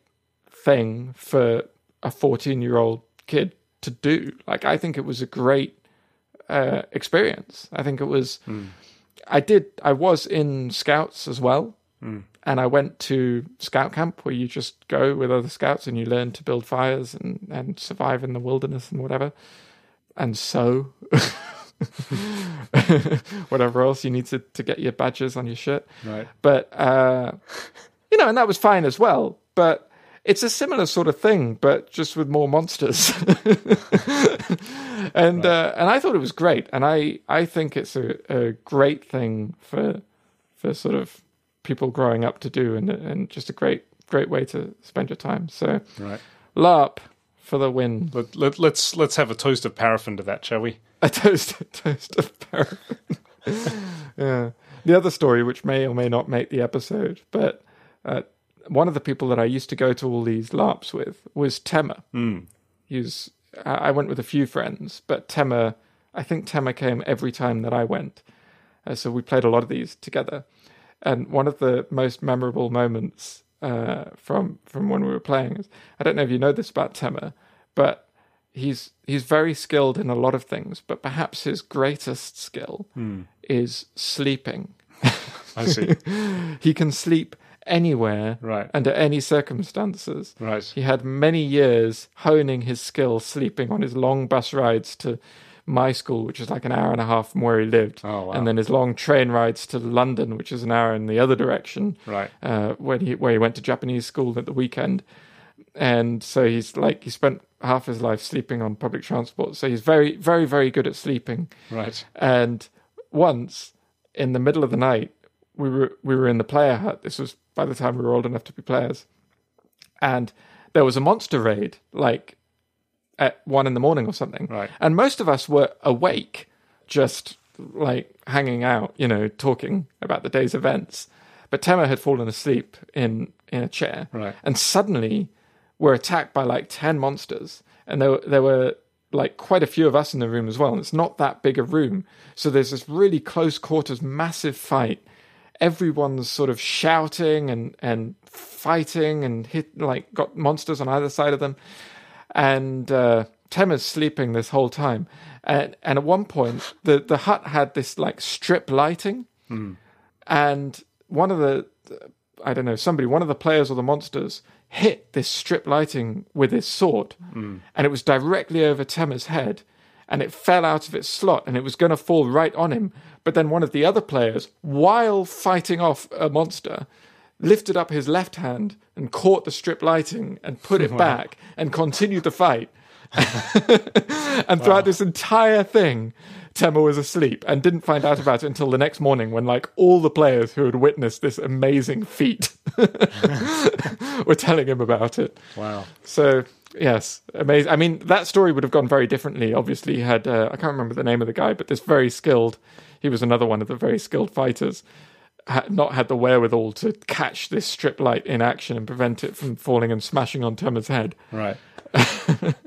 [SPEAKER 1] thing for a 14 year old kid to do. Like, I think it was a great uh, experience. I think it was. Mm. I did. I was in scouts as well. Mm and I went to scout camp where you just go with other scouts and you learn to build fires and, and survive in the wilderness and whatever. And so, whatever else you need to, to get your badges on your shirt.
[SPEAKER 2] Right.
[SPEAKER 1] But, uh, you know, and that was fine as well. But it's a similar sort of thing, but just with more monsters. and right. uh, and I thought it was great, and I I think it's a, a great thing for for sort of people growing up to do, and and just a great great way to spend your time. So,
[SPEAKER 2] right,
[SPEAKER 1] LARP for the win.
[SPEAKER 2] Let, let, let's let's have a toast of paraffin to that, shall we?
[SPEAKER 1] A toast, a toast of paraffin. yeah. The other story, which may or may not make the episode, but uh, one of the people that I used to go to all these LARPs with was Temmer.
[SPEAKER 2] Mm.
[SPEAKER 1] He's I went with a few friends, but Temmer, I think Temmer came every time that I went. Uh, so we played a lot of these together. And one of the most memorable moments uh, from from when we were playing is I don't know if you know this about Temmer, but he's he's very skilled in a lot of things, but perhaps his greatest skill
[SPEAKER 2] hmm.
[SPEAKER 1] is sleeping.
[SPEAKER 2] I see.
[SPEAKER 1] he can sleep anywhere,
[SPEAKER 2] Right.
[SPEAKER 1] under any circumstances.
[SPEAKER 2] Right.
[SPEAKER 1] He had many years honing his skill sleeping on his long bus rides to my school, which is like an hour and a half from where he lived.
[SPEAKER 2] Oh, wow.
[SPEAKER 1] And then his long train rides to London, which is an hour in the other direction,
[SPEAKER 2] Right.
[SPEAKER 1] uh, when he, where he went to Japanese school at the weekend. And so he's like, he spent half his life sleeping on public transport. So he's very, very, very good at sleeping.
[SPEAKER 2] Right.
[SPEAKER 1] And once in the middle of the night, we were we were in the player hut. This was by the time we were old enough to be players, and there was a monster raid like at one in the morning or something.
[SPEAKER 2] Right.
[SPEAKER 1] And most of us were awake, just like hanging out, you know, talking about the day's events. But Tema had fallen asleep in in a chair,
[SPEAKER 2] Right.
[SPEAKER 1] and suddenly we're attacked by like ten monsters, and there there were like quite a few of us in the room as well. And it's not that big a room, so there's this really close quarters, massive fight. Everyone's sort of shouting and and fighting and hit like got monsters on either side of them, and uh, Tema's sleeping this whole time. And and at one point, the the hut had this like strip lighting, and one of the I don't know somebody, one of the players or the monsters hit this strip lighting with his sword, and it was directly over Tema's head, and it fell out of its slot, and it was going to fall right on him. But then one of the other players, while fighting off a monster, lifted up his left hand and caught the strip lighting and put it back and continued the fight. and throughout this entire thing, Tema was asleep and didn't find out about it until the next morning when, like, all the players who had witnessed this amazing feat were telling him about it.
[SPEAKER 2] Wow.
[SPEAKER 1] So, yes, amazing. I mean, that story would have gone very differently. Obviously, he had, uh, I can't remember the name of the guy, but this very skilled, he was another one of the very skilled fighters, had not had the wherewithal to catch this strip light in action and prevent it from falling and smashing on Tema's head.
[SPEAKER 2] Right.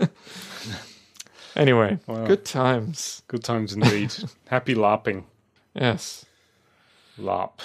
[SPEAKER 1] Anyway,
[SPEAKER 2] Wow.
[SPEAKER 1] good times.
[SPEAKER 2] Good times indeed. Happy LARPing.
[SPEAKER 1] Yes.
[SPEAKER 2] LARP.